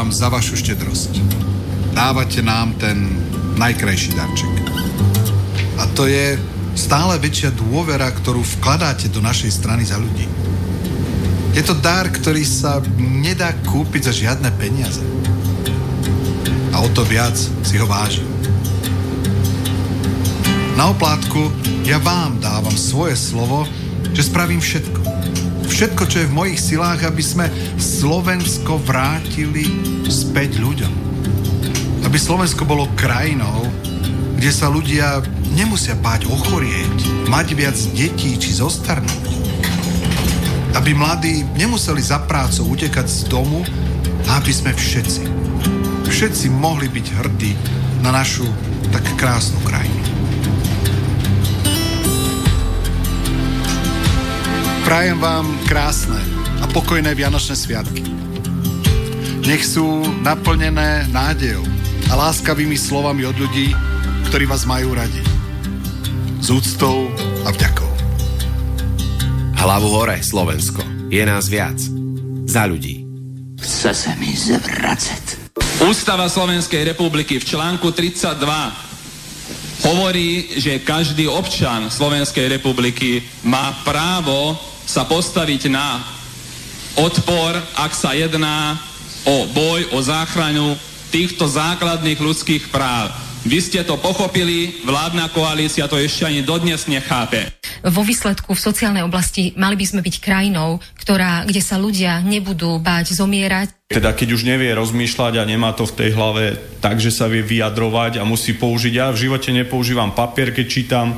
vám za vašu štedrosť. Dávate nám ten najkrajší darček. A to je stále väčšia dôvera, ktorú vkladáte do našej strany za ľudí. Je to dar, ktorý sa nedá kúpiť za žiadne peniaze. A o to viac si ho vážim. Na oplátku ja vám dávam svoje slovo, že spravím všetko. Všetko, čo je v mojich silách, aby sme Slovensko vrátili späť ľuďom. Aby Slovensko bolo krajinou, kde sa ľudia nemusia báť ochorieť, mať viac detí či zostarnúť. Aby mladí nemuseli za prácou utekať z domu aby sme všetci, všetci mohli byť hrdí na našu tak krásnu krajinu. Prajem vám krásne a pokojné Vianočné sviatky. Nech sú naplnené nádejou a láskavými slovami od ľudí, ktorí vás majú radi. S úctou a vďakou. Hlavu hore, Slovensko. Je nás viac. Za ľudí. Chce sa mi zvracať. Ústava Slovenskej republiky v článku 32 hovorí, že každý občan Slovenskej republiky má právo sa postaviť na odpor, ak sa jedná o boj, o záchranu týchto základných ľudských práv. Vy ste to pochopili, vládna koalícia to ešte ani dodnes nechápe. Vo výsledku v sociálnej oblasti mali by sme byť krajinou, ktorá, kde sa ľudia nebudú báť zomierať. Teda keď už nevie rozmýšľať a nemá to v tej hlave tak, že sa vie vyjadrovať a musí použiť. Ja v živote nepoužívam papier, keď čítam.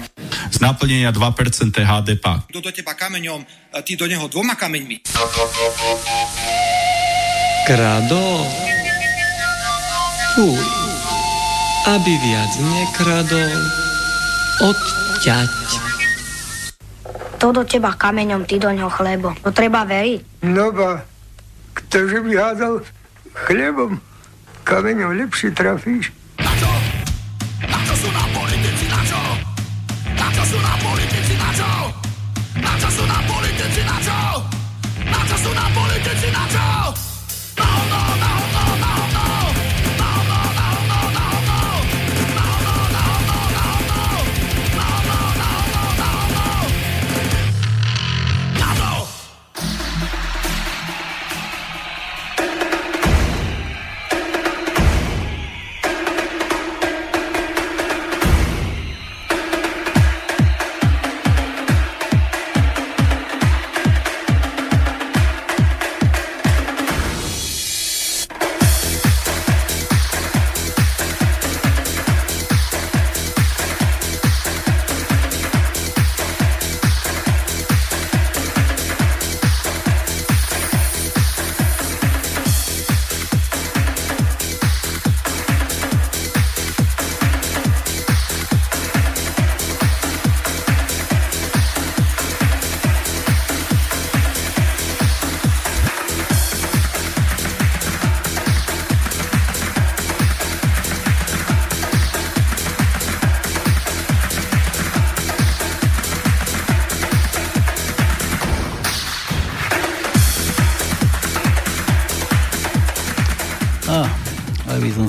Z naplnenia 2% HDP. Kto do teba kameňom, ty do neho dvoma kameňmi. Krado. Fuj. Aby viac nekradol. Odťať. To do teba kameňom, ty do ňoho chlebo. To treba veriť. No ba, ktože by hádal chlebom, kameňom lepšie trafíš. Na čo? Na čo sú nám politici, na čo? Na čo sú nám politici, na čo? Na čo sú nám politici, na čo? Na čo sú nám politici, na čo? No, no, no, no,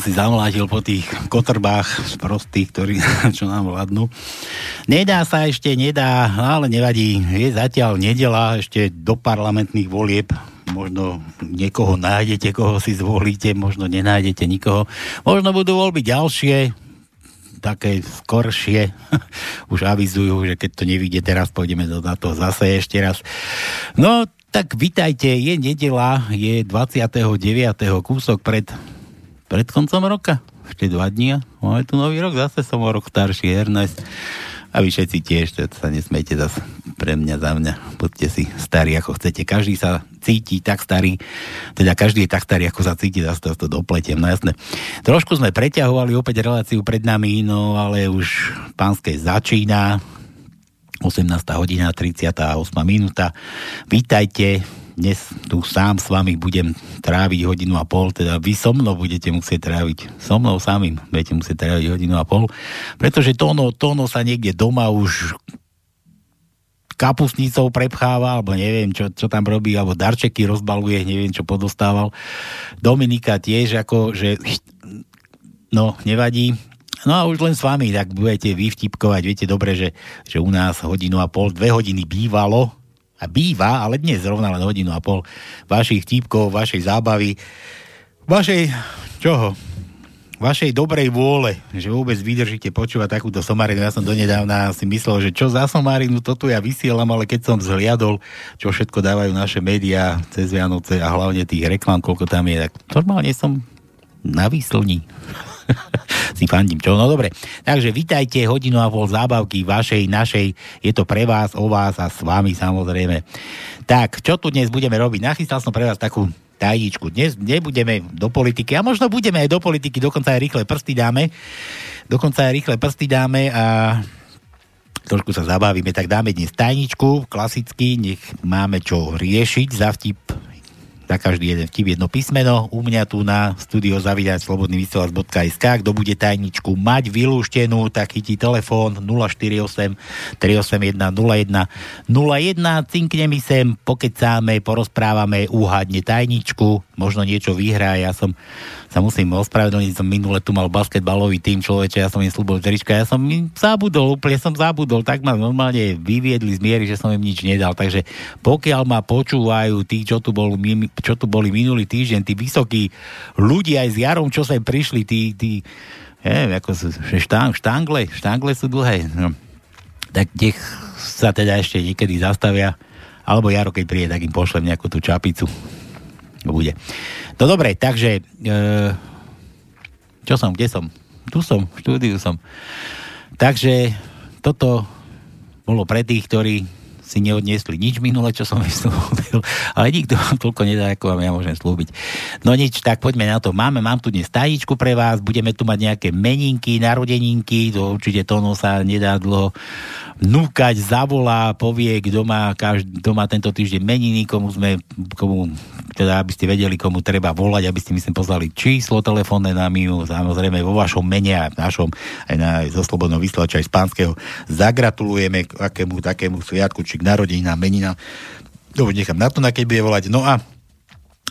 si zamlátil po tých kotrbách prostých, ktorí čo nám vládnu. Nedá sa ešte, nedá, ale nevadí. Je zatiaľ nedela ešte do parlamentných volieb. Možno niekoho nájdete, koho si zvolíte, možno nenájdete nikoho. Možno budú voľby ďalšie, také skoršie. Už avizujú, že keď to nevidie teraz, pôjdeme do na to zase ešte raz. No, tak vitajte, je nedela, je 29. kúsok pred pred koncom roka. Ešte dva dní máme tu nový rok, zase som o rok starší, Ernest. A vy všetci tiež, sa nesmejte zase pre mňa, za mňa. Poďte si starí, ako chcete. Každý sa cíti tak starý, teda každý je tak starý, ako sa cíti, zase to, to dopletiem, no jasné. Trošku sme preťahovali opäť reláciu pred nami, no ale už pánskej začína, 18. hodina 38 minúta. Vítajte, dnes tu sám s vami budem tráviť hodinu a pol, teda vy so mnou budete musieť tráviť, so mnou samým budete musieť tráviť hodinu a pol, pretože Tono, Tono sa niekde doma už kapusnicou prepcháva, alebo neviem, čo, čo tam robí, alebo darčeky rozbaluje, neviem, čo podostával. Dominika tiež, ako, že no, nevadí, No a už len s vami, tak budete vy vtipkovať. Viete dobre, že, že u nás hodinu a pol, dve hodiny bývalo, a býva, ale dnes zrovna len hodinu a pol vašich vtipkov, vašej zábavy, vašej, čoho? Vašej dobrej vôle, že vôbec vydržíte počúvať takúto somarinu. Ja som donedávna si myslel, že čo za somarinu, toto ja vysielam, ale keď som zhliadol, čo všetko dávajú naše médiá cez Vianoce a hlavne tých reklam, koľko tam je, tak normálne som na výslni. si fandím, čo? No dobre. Takže vitajte hodinu a pol zábavky vašej, našej. Je to pre vás, o vás a s vami samozrejme. Tak, čo tu dnes budeme robiť? Nachystal som pre vás takú tajničku. Dnes nebudeme do politiky, a možno budeme aj do politiky, dokonca aj rýchle prsty dáme. Dokonca aj rýchle prsty dáme a trošku sa zabavíme, tak dáme dnes tajničku, klasicky, nech máme čo riešiť za vtip za každý jeden vtip jedno písmeno. U mňa tu na studio zavidať slobodný vysielač.sk. Kto bude tajničku mať vylúštenú, tak chytí telefón 048 381 01 01. Cinkne mi sem, pokecáme, porozprávame, uhádne tajničku, možno niečo vyhrá. Ja som sa musím ospravedlniť, som minule tu mal basketbalový tým človeče, ja som im slúbil trička, ja som im zabudol, úplne som zabudol, tak ma normálne vyviedli z miery, že som im nič nedal. Takže pokiaľ ma počúvajú tí, čo tu, bol, čo tu boli minulý týždeň, tí vysokí ľudia aj s Jarom, čo sa prišli, tí, tí neviem, ako sú, štang, štangle, štangle sú dlhé. No. Tak nech sa teda ešte niekedy zastavia, alebo Jaro, keď príde, tak im pošlem nejakú tú čapicu. Bude. No dobre, takže e, čo som, kde som? Tu som, v štúdiu som. Takže toto bolo pre tých, ktorí si neodniesli nič minule, čo som vyslúbil, ale nikto vám toľko nedá, ako vám ja môžem slúbiť. No nič, tak poďme na to. Máme, mám tu dnes tajičku pre vás, budeme tu mať nejaké meninky, narodeninky, to určite tónu sa nedá dlho núkať, zavolá, povie, kto má, každý, kto má tento týždeň meniny, komu sme, komu, teda aby ste vedeli, komu treba volať, aby ste myslím poslali číslo telefónne na miu, samozrejme vo vašom mene a v našom, aj na, zo Slobodného vysielača aj z pánskeho. Zagratulujeme k akému takému sviatku, či k narodinám, menina. Dobre, nechám na to, na keď bude volať. No a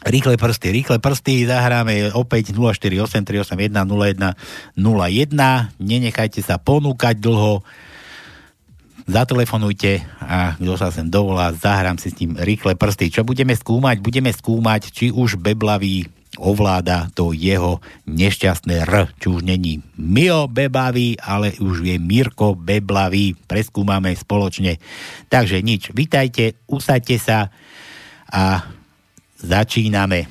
Rýchle prsty, rýchle prsty, zahráme opäť 048 381 01 01. Nenechajte sa ponúkať dlho zatelefonujte a kto sa sem dovolá, zahrám si s tým rýchle prsty. Čo budeme skúmať? Budeme skúmať, či už Beblavý ovláda to jeho nešťastné R, či už není Mio Bebavý, ale už je Mirko Beblavý. Preskúmame spoločne. Takže nič, vitajte, usaďte sa a začíname.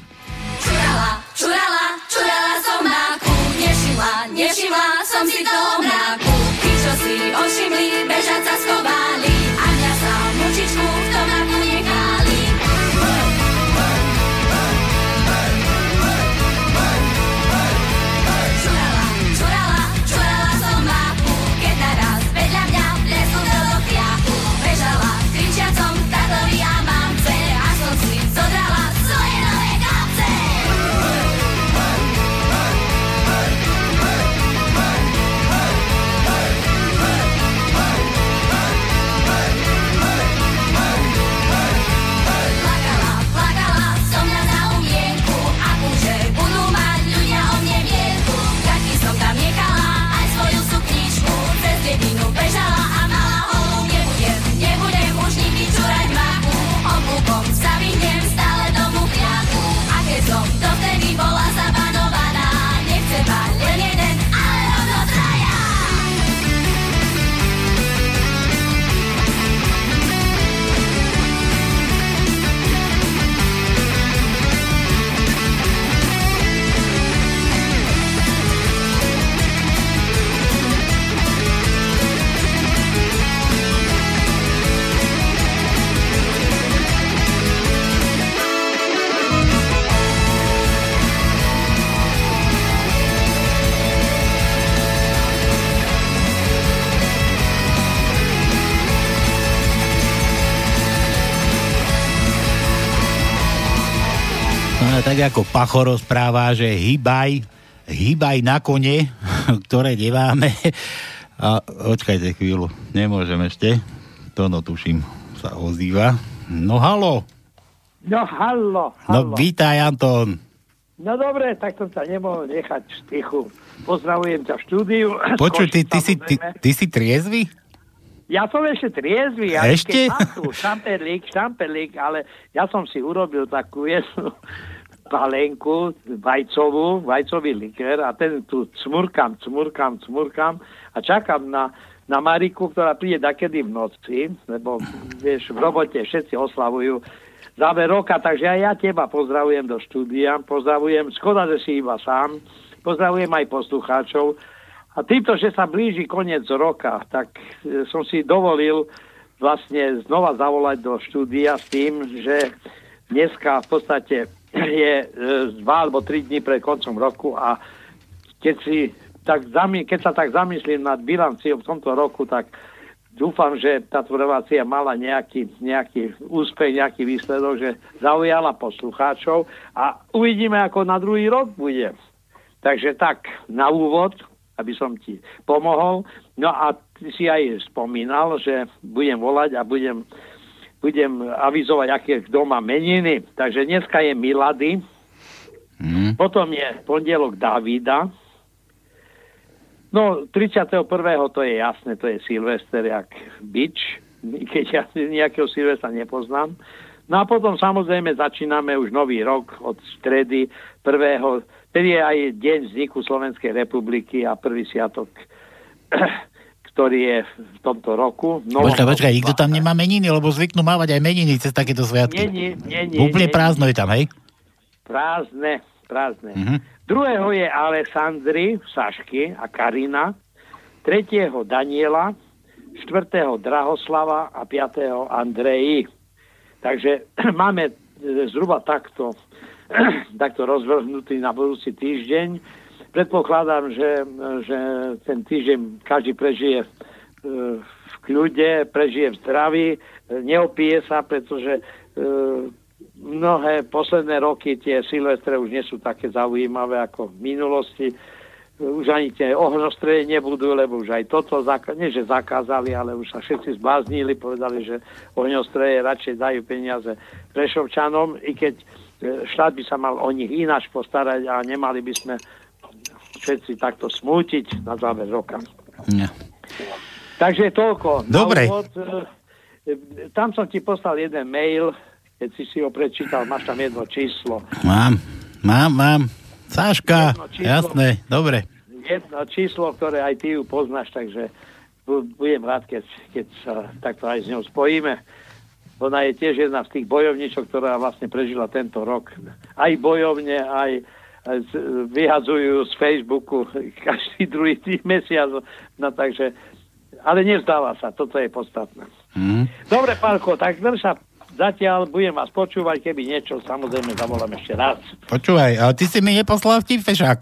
Čurala, čurala, čurala som máku, nešimla, nešimla som si to tak ako Pacho rozpráva, že hýbaj, hýbaj na kone, ktoré nemáme. A očkajte chvíľu, nemôžem ešte. Tono tuším sa ozýva. No halo. No hallo, No hallo. vítaj Anton. No dobre, tak som sa nemohol nechať v stychu. Pozdravujem ťa v štúdiu. Počuj, ty, ty, si, ty, ty si triezvy? Ja som ešte triezvy. Ja Ešte? Mám tu ale ja som si urobil takú jednu palenku vajcovú, vajcový likér a ten tu cmurkam, cmurkam, cmurkam a čakám na, na Mariku, ktorá príde dakedy v noci, lebo vieš, v robote všetci oslavujú záver roka, takže aj ja teba pozdravujem do štúdia, pozdravujem, škoda, že si iba sám, pozdravujem aj poslucháčov. A týmto, že sa blíži koniec roka, tak e, som si dovolil vlastne znova zavolať do štúdia s tým, že dneska v podstate je e, dva alebo tri dní pred koncom roku a keď, si, tak zamy, keď sa tak zamyslím nad bilanciou v tomto roku, tak dúfam, že táto relácia mala nejaký, nejaký úspech, nejaký výsledok, že zaujala poslucháčov a uvidíme, ako na druhý rok bude. Takže tak, na úvod, aby som ti pomohol. No a ty si aj spomínal, že budem volať a budem, budem avizovať, aké kto má meniny. Takže dneska je Milady, Mm. potom je pondelok Davida. No, 31. to je jasné, to je Silvester jak bič, keď ja nejakého Silvestra nepoznám. No a potom samozrejme začíname už nový rok od stredy 1. Tedy je aj deň vzniku Slovenskej republiky a prvý sviatok, ktorý je v tomto roku. Počkaj, počkaj, nikto tam nemá meniny, lebo zvyknú mávať aj meniny cez takéto sviatky. Nie, nie, nie, Úplne nie. prázdno je tam, hej? Prázdne, prázdne. Mhm. Druhého je Alessandri, Sašky a Karina. Tretieho Daniela. Štvrtého Drahoslava a piatého Andreji. Takže máme e, zhruba takto, takto rozvrhnutý na budúci týždeň. Predpokladám, že, že ten týždeň každý prežije e, v kľude, prežije v zdraví, neopije sa, pretože e, mnohé posledné roky tie silvestre už nie sú také zaujímavé ako v minulosti. Už ani tie ohňostroje nebudú, lebo už aj toto, nie že zakázali, ale už sa všetci zbláznili, povedali, že ohňostroje radšej dajú peniaze Prešovčanom, i keď e, štát by sa mal o nich ináč postarať a nemali by sme všetci takto smútiť na záver roka. Nie. Takže toľko. Na Dobre. úvod, e, e, tam som ti poslal jeden mail, keď si si ho prečítal, máš tam jedno číslo. Mám, mám, mám. Sáška, číslo. jasné, dobre. Jedno číslo, ktoré aj ty ju poznáš, takže bu- budem rád, keď, keď sa takto aj s ňou spojíme. Ona je tiež jedna z tých bojovníčok, ktorá vlastne prežila tento rok. Aj bojovne, aj, vyhadzujú z Facebooku každý druhý tý- mesiac. No takže, ale nevzdáva sa, toto je podstatné. Mm. Dobre, Pálko, tak sa zatiaľ, budem vás počúvať, keby niečo, samozrejme zavolám ešte raz. Počúvaj, ale ty si mi neposlal vtip, fešák.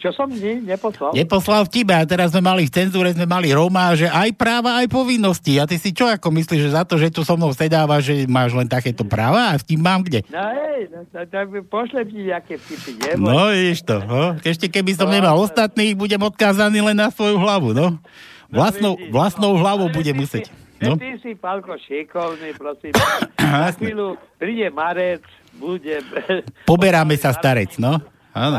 Čo som ni, neposlal? Neposlal vtip a teraz sme mali v cenzúre, sme mali Roma, že aj práva, aj povinnosti. A ty si čo ako myslíš, že za to, že tu so mnou sedávaš, že máš len takéto práva a vtip mám kde? No hej, no, no, pošlem ti nejaké vtipy, neboj. No, vidíš to. No. Ešte keby som nemal ostatných, budem odkázaný len na svoju hlavu, no. Vlastnou, vlastnou hlavou budem musieť. No. No. Ty si, Pálko, šikovný, prosím. Na chvíľu príde Marec, bude... Poberáme sa starec, no. Áno.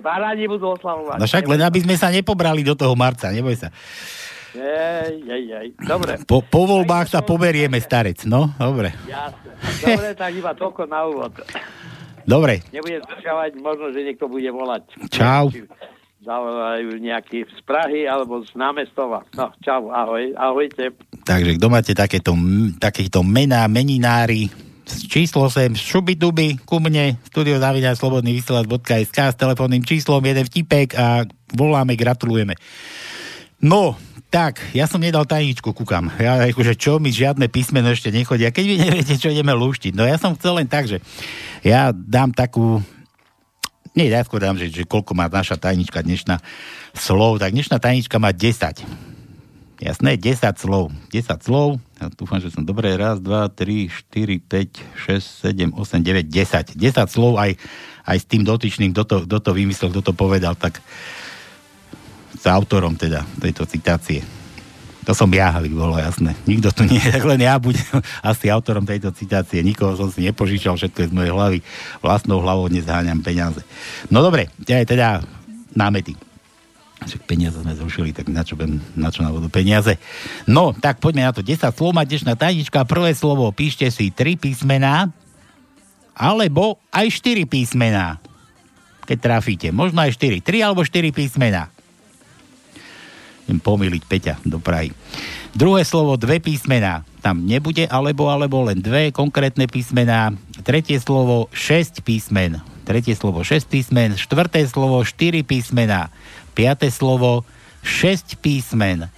Baráni budú oslavovať. No však len aby sme sa nepobrali do toho marca, neboj sa. Jej, jej, jej. Dobre, Po, po voľbách sa poberieme starec, no. Dobre. jasne. Dobre, tak iba toľko na úvod. Dobre. Nebudem zdržavať, možno, že niekto bude volať. Čau. Zavolajú nejaký z Prahy alebo z námestova. No, čau, ahoj, ahojte. Takže kto máte takéto, takéto mená, meninári, číslo sem, šubiduby ku mne, studiozávina slobodný vysielač.sk s telefónnym číslom, jeden vtipek a voláme, gratulujeme. No, tak, ja som nedal tajničku, kúkam. Ja akože čo, mi žiadne písmeno ešte nechodia. Keď vy neviete, čo ideme lúštiť. No ja som chcel len tak, že ja dám takú nie, ja skôr dám, že, že koľko má naša tajnička dnešná slov, tak dnešná tajnička má 10. Jasné, 10 slov. 10 slov, Ja dúfam, že som dobre. Raz, dva, tri, štyri, 5, 6, 7, 8, 9, 10. 10 slov aj, aj s tým dotyčným, kto to, kto to vymyslel, kto to povedal, tak s autorom teda tejto citácie. To som ja, aby bolo jasné. Nikto tu nie je, tak len ja budem asi autorom tejto citácie. Nikoho som si nepožičal, všetko je z mojej hlavy. Vlastnou hlavou dnes háňam peniaze. No dobre, teda námety. Však peniaze sme zrušili, tak na čo, budem, na čo návodu peniaze? No, tak poďme na to. 10 slov má dnešná tajnička. Prvé slovo píšte si 3 písmená, alebo aj 4 písmená. Keď trafíte. Možno aj 4. 3 alebo 4 písmená. Idem pomýliť Peťa do Prahy. Druhé slovo, dve písmená. Tam nebude alebo, alebo len dve konkrétne písmená. Tretie slovo, 6 písmen. Tretie slovo, 6 písmen. Štvrté slovo, 4 písmená. Piaté slovo, 6 písmen.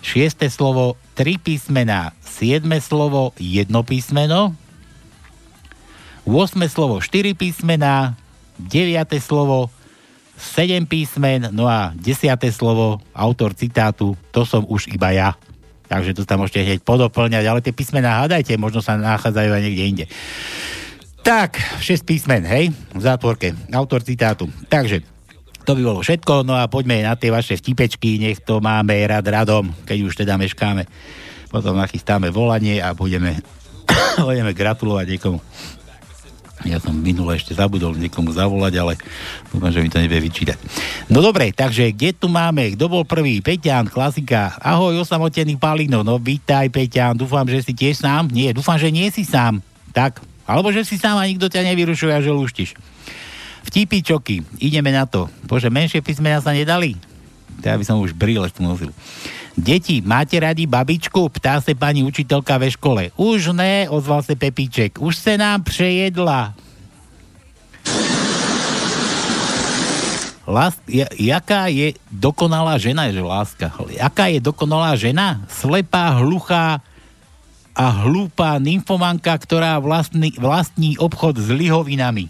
Šiesté slovo, 3 písmená. Siedme slovo, jedno písmeno. 8 slovo, 4 písmená. 9 slovo, 7 písmen, no a 10 slovo, autor citátu, to som už iba ja. Takže to tam môžete hneď podoplňať, ale tie písmená hádajte, možno sa nachádzajú aj niekde inde. Tak, 6 písmen, hej, v zátvorke, autor citátu. Takže, to by bolo všetko, no a poďme na tie vaše vtipečky, nech to máme rad radom, keď už teda meškáme. Potom nachystáme volanie a budeme, budeme gratulovať niekomu. Ja som minule ešte zabudol niekomu zavolať, ale dúfam, že mi to nevie vyčítať. No dobre, takže kde tu máme? Kto bol prvý? Peťan, klasika. Ahoj, osamotený Palino. No vítaj, Peťan. Dúfam, že si tiež sám. Nie, dúfam, že nie si sám. Tak, alebo že si sám a nikto ťa nevyrušuje a že luštiš. Vtipy čoky. Ideme na to. Bože, menšie písmena sa nedali? Ja by som už brýle tu. Deti, máte radi babičku? Ptá se pani učiteľka ve škole. Už ne, ozval se Pepíček. Už se nám přejedla. Lás, jaká je dokonalá žena, že láska. Jaká je dokonalá žena? Slepá, hluchá a hlúpa nymfomanka, ktorá vlastní, vlastní obchod s lihovinami.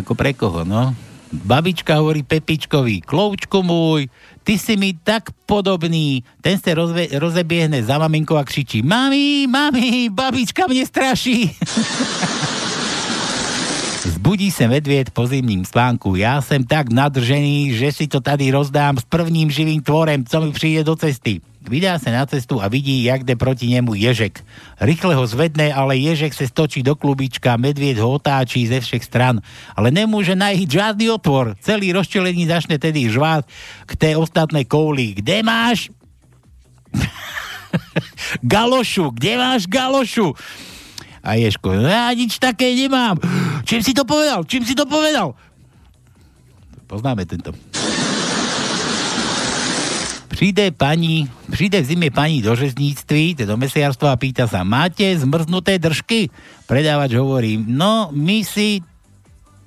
Ako pre koho, no? Babička hovorí Pepičkovi, kloučku môj, ty si mi tak podobný. Ten sa rozve, rozebiehne za maminkou a kričí, mami, mami, babička mne straší. Zbudí sa medvied po zimním spánku. Ja som tak nadržený, že si to tady rozdám s prvním živým tvorem, co mi príde do cesty. Vydá sa na cestu a vidí, jak jde proti nemu ježek. Rýchle ho zvedne, ale ježek sa stočí do klubička, medvied ho otáčí ze všech stran. Ale nemôže nájsť žiadny otvor. Celý rozčelený začne tedy žvát k tej ostatnej kouli. Kde máš? galošu, kde máš galošu? A Ježko, ja nič také nemám. Čím si to povedal? Čím si to povedal? Poznáme tento. Príde pani, príde v zime pani do žezníctví, do mesiarstva a pýta sa, máte zmrznuté držky? Predávač hovorí, no my si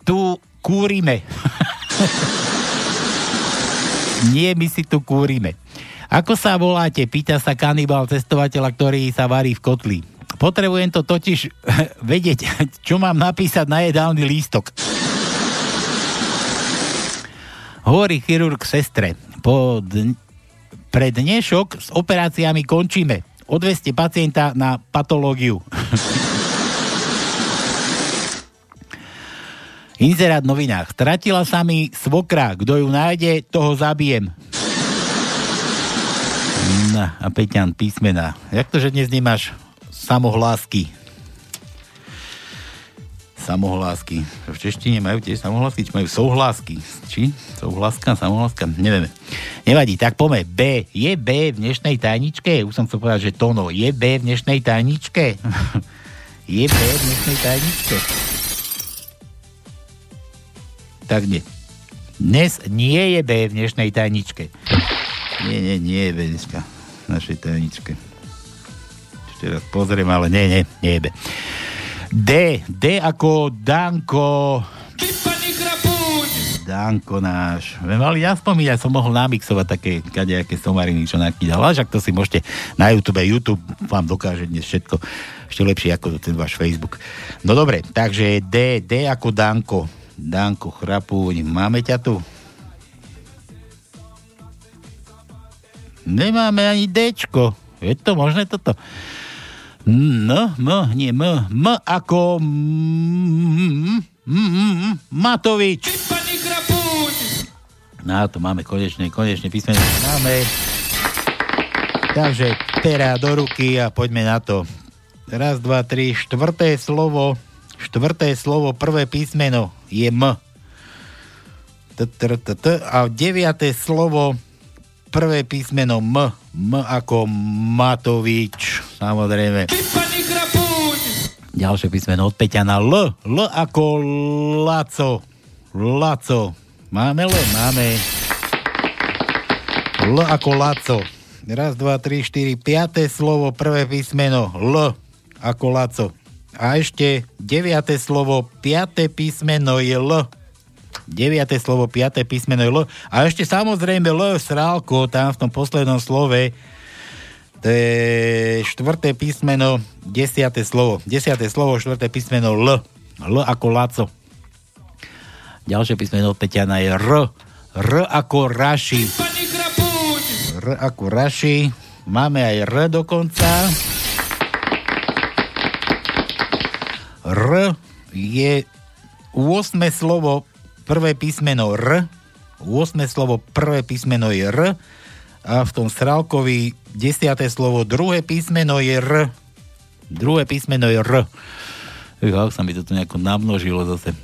tu kúrime. Nie, my si tu kúrime. Ako sa voláte? Pýta sa kanibal cestovateľa, ktorý sa varí v kotli. Potrebujem to totiž vedieť, čo mám napísať na jedálny lístok. Hovorí chirurg sestre. Po dň, pre dnešok s operáciami končíme. Odveste pacienta na patológiu. Inzerát v novinách. Stratila sa mi svokra. Kto ju nájde, toho zabijem. No, a Peťan písmena. Jak to, že dnes nemáš samohlásky? Samohlásky. V češtine majú tiež samohlásky, či majú souhlásky? Či? Souhláska, samohláska? Nevieme. Nevadí, tak pome B. Je B v dnešnej tajničke? Už som chcel povedať, že Tono. Je B v dnešnej tajničke? je B v dnešnej tajničke? Tak nie. Dnes nie je B v dnešnej tajničke. Nie, nie, nie je B dneska v našej tajničke. Ešte pozriem, ale nie, nie, B. D. D ako Danko. Danko náš. Mali ja spomínať, som mohol namixovať také kadejaké somariny, čo nakýdal. Ale však to si môžete na YouTube. YouTube vám dokáže dnes všetko ešte lepšie ako ten váš Facebook. No dobre, takže D. D ako Danko. Danko Chrapúň. Máme ťa tu? Nemáme ani Dčko. Je to možné toto? M, M, nie M, M ako M, M, M. No to máme konečne, konečne písmeno máme. Takže pera do ruky a poďme na to. Raz, dva, tri, štvrté slovo, štvrté slovo, prvé písmeno je M. A deviaté slovo, prvé písmeno M. M ako Matovič, samozrejme. Ďalšie písmeno od Peťana L. L ako Laco. Laco. Máme L? Máme. L ako Laco. Raz, dva, tri, štyri, piaté slovo, prvé písmeno L ako Laco. A ešte deviaté slovo, piaté písmeno je L. Deviaté slovo, piaté písmeno je L. A ešte samozrejme L srálko, tam v tom poslednom slove, to je štvrté písmeno, desiaté slovo. Desiaté slovo, štvrté písmeno L. L ako Laco. Ďalšie písmeno od Peťana je R. R ako Raši. R ako Raši. Máme aj R dokonca. R je 8 slovo, prvé písmeno R. 8 slovo, prvé písmeno je R. A v tom Sralkovi 10. slovo, druhé písmeno je R. Druhé písmeno je R. Ako sa mi to tu nejako namnožilo zase.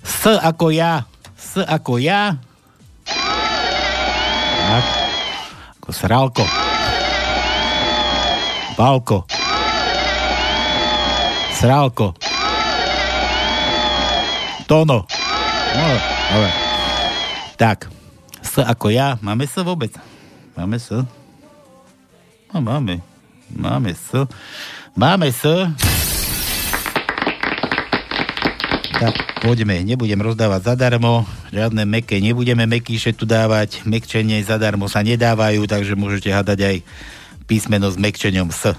S ako ja. S ako ja. Tak. Ako Sralko. Balko. Sralko. Tono. No, dobre. Tak. S ako ja. Máme S vôbec? Máme S? No, máme. Máme S. Máme S. Tak, poďme. Nebudem rozdávať zadarmo. Žiadne meké. Nebudeme mekýše tu dávať. Mekčenie zadarmo sa nedávajú, takže môžete hádať aj písmeno s mekčením S.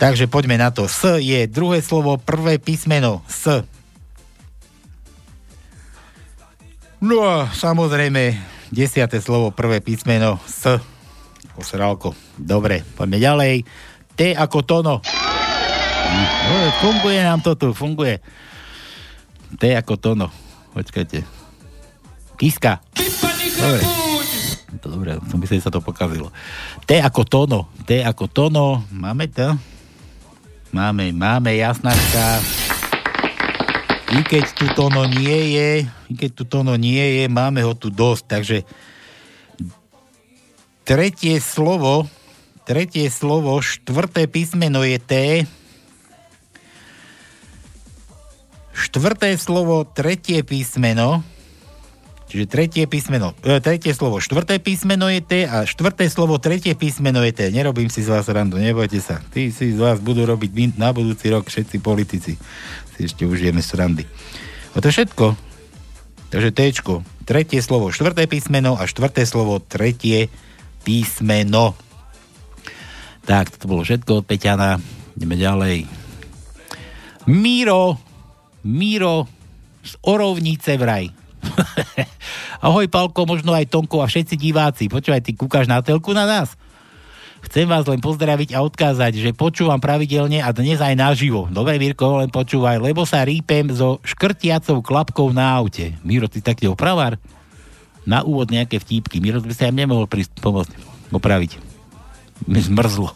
Takže poďme na to. S je druhé slovo, prvé písmeno S. No a samozrejme, desiate slovo, prvé písmeno S. Osrálko. Dobre, poďme ďalej. T ako tono. No, funguje nám to tu, funguje. T ako tono. Počkajte. Kiska. Dobre. To dobre, som myslel, že sa to pokazilo. T ako tono. T ako tono. Máme to? Máme, máme, jasnačka. I keď tu tono nie je, i keď tu tono nie je, máme ho tu dosť, takže tretie slovo, tretie slovo, štvrté písmeno je T, štvrté slovo, tretie písmeno, čiže tretie písmeno, e, tretie slovo, štvrté písmeno je T a štvrté slovo, tretie písmeno je T. Nerobím si z vás randu, nebojte sa. Tí si z vás budú robiť na budúci rok všetci politici si ešte užijeme srandy. A to všetko. Takže T. Tretie slovo, štvrté písmeno a štvrté slovo, tretie písmeno. Tak, toto bolo všetko od Peťana. Ideme ďalej. Míro, Míro z Orovnice vraj. Ahoj, Palko, možno aj Tonko a všetci diváci. Počúvaj, ty kúkaš na telku na nás? Chcem vás len pozdraviť a odkázať, že počúvam pravidelne a dnes aj naživo. Dobre, Mirko, len počúvaj, lebo sa rýpem so škrtiacou klapkou na aute. Miro, ty taký opravár? Na úvod nejaké vtípky. Miro, by sa ja nemohol prísť pomôcť opraviť. Mi zmrzlo.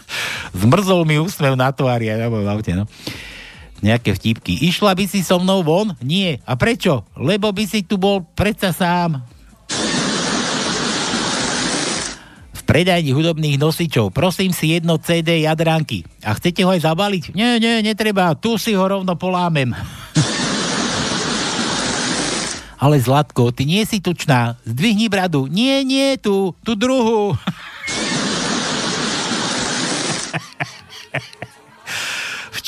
Zmrzol mi úsmev na tvári na mojom aute, no. Nejaké vtípky. Išla by si so mnou von? Nie. A prečo? Lebo by si tu bol predsa sám. predajni hudobných nosičov. Prosím si jedno CD jadránky. A chcete ho aj zabaliť? Nie, nie, netreba. Tu si ho rovno polámem. Ale Zlatko, ty nie si tučná. Zdvihni bradu. Nie, nie, tu, tu druhú.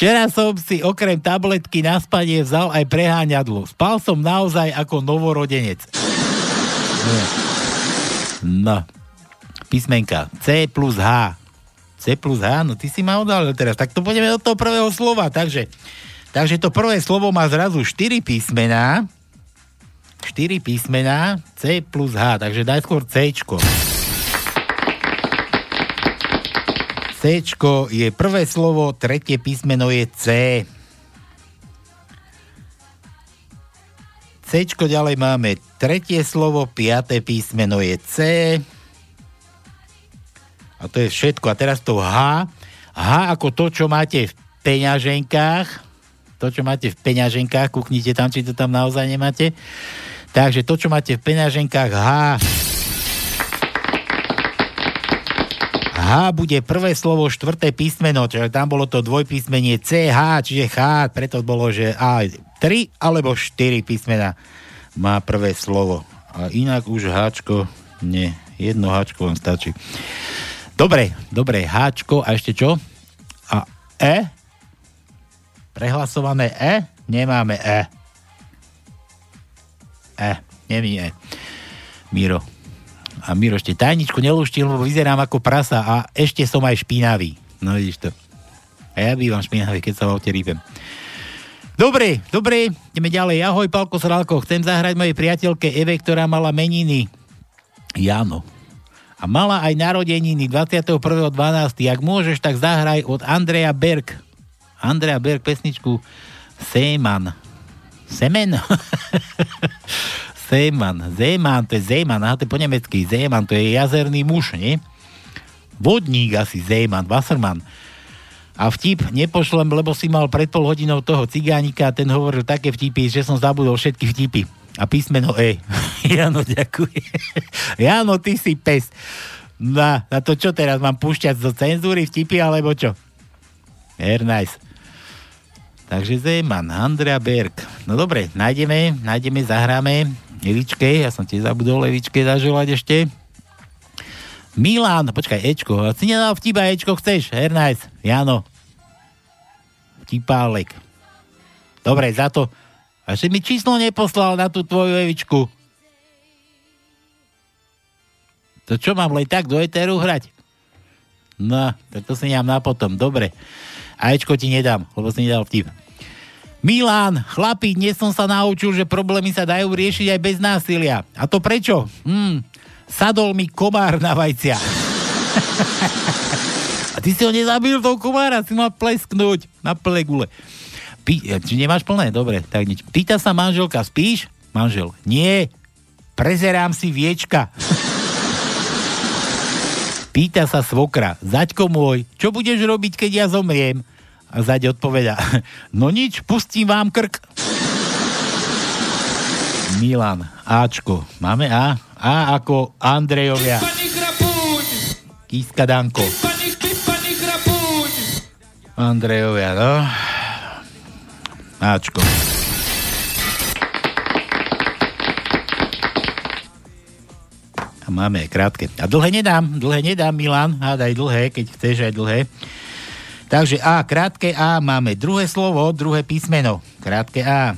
Včera som si okrem tabletky na spanie vzal aj preháňadlo. Spal som naozaj ako novorodenec. No písmenka C plus H. C plus H, no ty si ma odhalil teraz. Tak to pôjdeme do toho prvého slova. Takže, takže to prvé slovo má zrazu 4 písmená. 4 písmená C plus H. Takže daj skôr C. C je prvé slovo, tretie písmeno je C. C ďalej máme tretie slovo, piaté písmeno je C. A to je všetko. A teraz to H. H ako to, čo máte v peňaženkách. To, čo máte v peňaženkách. Kúknite tam, či to tam naozaj nemáte. Takže to, čo máte v peňaženkách H. H bude prvé slovo, štvrté písmeno, čiže tam bolo to dvojpísmenie CH, čiže H, preto bolo, že A 3 alebo 4 písmena má prvé slovo. A inak už Hčko, nie, jedno Hčko vám stačí. Dobre, dobre, Háčko a ešte čo? A E? Prehlasované E? Nemáme E. E, nemí E. Miro. A Miro ešte tajničku nelúštil, lebo vyzerám ako prasa a ešte som aj špinavý. No vidíš to. A ja bývam špinavý, keď sa v aute rýpem. Dobre, dobre, ideme ďalej. Ahoj, Palko Sralko, chcem zahrať mojej priateľke Eve, ktorá mala meniny. Jano, a mala aj narodeniny 21.12. Ak môžeš, tak zahraj od Andreja Berg. Andrea Berg pesničku Seman. Semen? Seman. Zeman, to je Zeman, aha, to je po nemecky. Zeman, to je jazerný muž, nie? Vodník asi Zeman, Wasserman. A vtip nepošlem, lebo si mal pred pol hodinou toho cigánika a ten hovoril také vtipy, že som zabudol všetky vtipy. A písmeno E. Jano, ďakujem. Jano, ty si pes. Na, na to čo teraz mám púšťať zo cenzúry vtipy, alebo čo? Air nice. Takže Zeman, Andrea Berg. No dobre, nájdeme, nájdeme, zahráme. Evičke, ja som ti zabudol Evičke zaželať ešte. Milan, počkaj, Ečko. Si nedal vtipa, Ečko, chceš? Nice. Jano. Vtipálek. Dobre, za to a že mi číslo neposlal na tú tvoju Evičku. To čo mám len tak do Eteru hrať? No, tak to si nechám na potom. Dobre. Ečko ti nedám, lebo si nedal vtip. Milan, chlapi, dnes som sa naučil, že problémy sa dajú riešiť aj bez násilia. A to prečo? Hm, sadol mi komár na vajcia. A ty si ho nezabil, toho komára, si mal plesknúť na plné gule. Pí, či nemáš plné? Dobre, tak nič. Pýta sa manželka, spíš? Manžel, nie, prezerám si viečka. Pýta sa svokra, zaďko môj, čo budeš robiť, keď ja zomriem? A zaď odpoveda, no nič, pustím vám krk. Milan, Ačko, máme A? A ako Andrejovia. Kíska Danko. Andrejovia, no. Ačko. A máme krátke. A dlhé nedám, dlhé nedám, Milan. Hádaj dlhé, keď chceš aj dlhé. Takže A, krátke A, máme druhé slovo, druhé písmeno. Krátke A.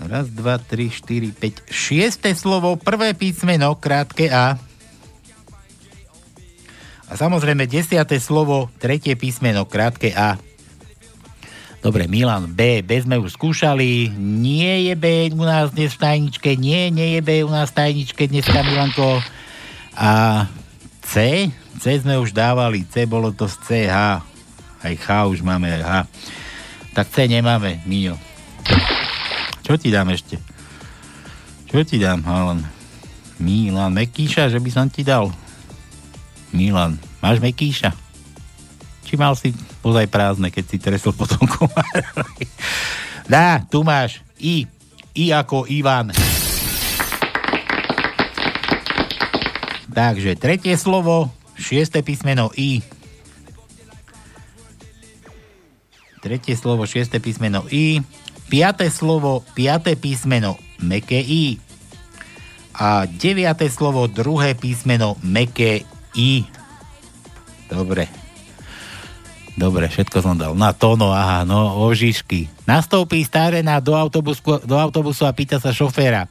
Raz, dva, tri, štyri, päť. Šiesté slovo, prvé písmeno, krátke A. A samozrejme desiate slovo, tretie písmeno, krátke A. Dobre, Milan, B. B sme už skúšali. Nie je B u nás dnes v tajničke. Nie, nie je B u nás v tajničke dneska, Milanko. A C? C sme už dávali. C bolo to z C, H. Aj H už máme, aj H. Tak C nemáme, Miňo. Čo ti dám ešte? Čo ti dám, Alan? Milan Mekíša, že by som ti dal? Milan, máš mekíša? Či mal si pozaj prázdne, keď si tresol potom komárovi? Dá, tu máš I. I ako Ivan. Takže tretie slovo, šieste písmeno I. Tretie slovo, šieste písmeno I. Piaté slovo, piaté písmeno, meké I. A deviaté slovo, druhé písmeno, meké I. Dobre. Dobre, všetko som dal. Na tono, aha, no, ožišky. Nastoupí starená do autobusu, do autobusu a pýta sa šoféra.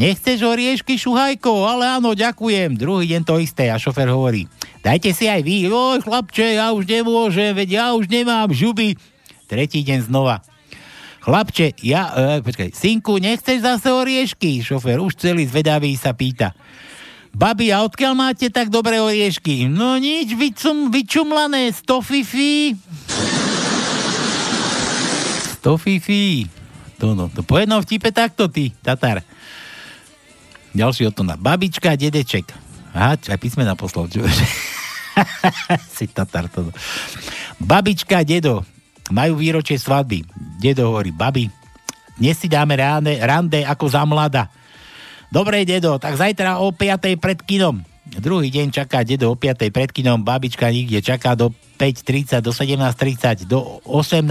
Nechceš oriešky, šuhajko? Ale áno, ďakujem. Druhý deň to isté a šofér hovorí. Dajte si aj vy. Oj, chlapče, ja už nemôžem, veď ja už nemám žuby. Tretí deň znova. Chlapče, ja, e, počkaj, synku, nechceš zase oriešky? Šofér už celý zvedavý sa pýta. Babi, a odkiaľ máte tak dobré oriešky? No nič, vycum, vyčumlané, sto fifi. Sto fifi. To no, to po jednom vtipe takto ty, Tatar. Ďalší od to na babička dedeček. Aha, aj písmena poslal, čo? si Tatar to. Babička dedo majú výročie svadby. Dedo hovorí, babi, dnes si dáme rande, rande ako za mlada. Dobre, dedo, tak zajtra o 5. pred kinom. Druhý deň čaká dedo o 5. pred kinom, babička nikde čaká do 5.30, do 17.30, do 18.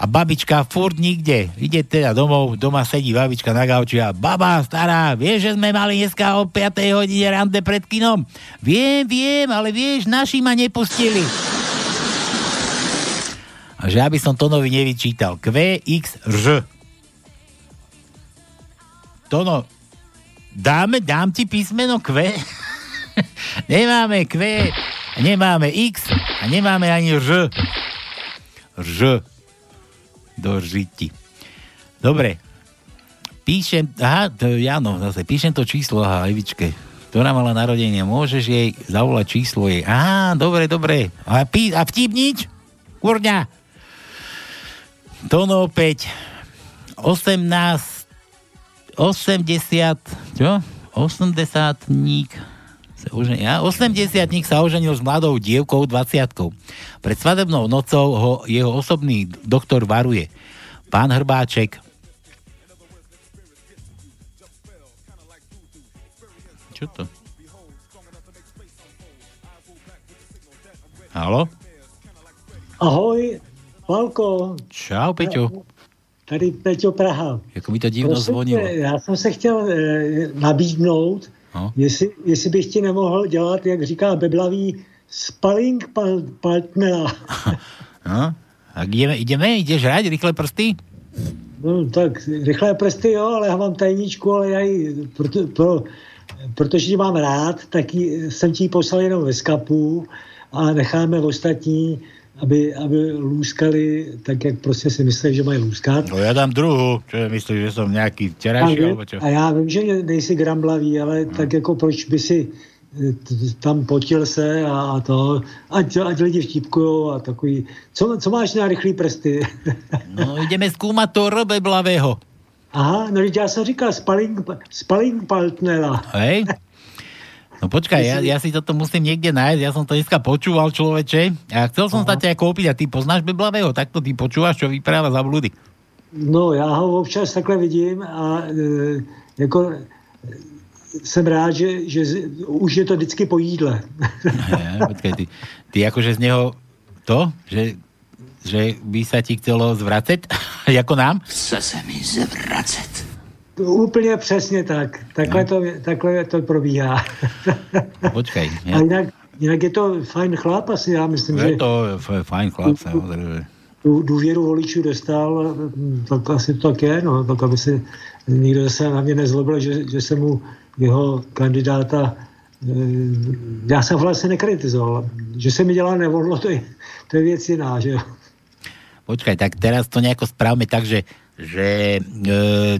A babička furt nikde. Ide teda domov, doma sedí babička na gauči a baba stará, vieš, že sme mali dneska o 5. hodine rande pred kinom? Viem, viem, ale vieš, naši ma nepustili. A že aby som Tonovi nevyčítal. Q, X, Ž. Tono, dáme, dám ti písmeno Q? nemáme Q, nemáme X a nemáme ani Ž. Ž. Do žiti. Dobre. Píšem, aha, to, Jano, zase, píšem to číslo, aha, Evičke, ktorá mala narodenie, môžeš jej zavolať číslo jej. Á, dobre, dobre. A, pí, a vtip nič? Kurňa. Tono opäť. 18 80, čo? 80 ník sa oženil, ja? 80 ník sa oženil s mladou dievkou 20 Pred svadebnou nocou ho jeho osobný doktor varuje. Pán Hrbáček, Čo to? Halo? Ahoj, Valko. Čau, Peťo. Tady Peťo Praha. Jako mi to divno Prosím zvonilo. Já jsem se chtěl e, nabídnout, No. jestli, jestli bych ti nemohl dělat, jak říká Beblavý, spalling pal, partnera. No? Tak ideme, ideme? Ideš hrať? Rýchle prsty? No tak rychlé prsty, jo, ale já mám tajničku, ale já ji, proto, pro, protože ji mám rád, tak ji, jsem ti ji poslal jenom ve skapu a necháme ostatní, aby, aby lůskali tak, jak prostě si myslí, že mají lůskat. No ja dám druhú. Čo myslíš, že som nejaký A, včerajší, alebo čo? a já vím, že nejsi gramblavý, ale tak jako proč by si eh, tam potil se a to, ať, ať lidi vtipkujou a takový. Co, co máš na rychlý prsty? No ideme skúmať to R beblavého. Aha, no já jsem říkal spalling, spalling partnera. Hej? No počkaj, ja, ja si toto musím niekde nájsť, ja som to dneska počúval človeče a chcel som sa ťa kúpiť a ty poznáš beblavého, takto ty počúvaš, čo vypráva za blúdy. No, já ho občas takhle vidím a e, jako jsem rád, že, že z- už je to vždycky po jídle. Ja, počkaj, ty, ty akože z neho to, že, že by sa ti chcelo zvracať, ako nám? Chce se mi zvracet. Úplně přesně tak. Takhle, to, takhle to probíhá. Počkaj. A Ja, jinak, jinak je to fajn chlap asi, já myslím, že je to fajn chlap, samozrejme. tu důvěru voličů dostal, hm, tak asi to tak je, no, tak aby se nikdo se na mě nezlobil, že, že se mu jeho kandidáta eh, já jsem vlastně nekritizoval. Že se mi dělá nevolno, to je, to je věc jiná, že jo. Počkaj, tak teraz to nejako správme tak, že, že e,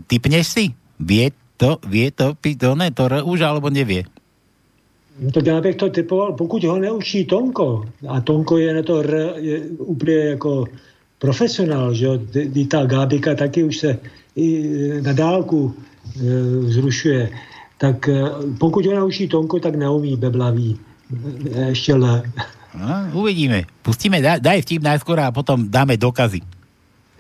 typneš si? Vie to, vie to, pi- to, už, alebo nevie? No tak já bych to typoval, pokud ho neučí Tonko, a Tonko je na to R, je úplně jako profesionál, že jo, ta Gábika taky už se i na dálku e, zrušuje, tak e, pokud ho naučí Tonko, tak neumí beblavý. E, ještě le. No, uvidíme. Pustíme, daj vtip najskôr a potom dáme dokazy.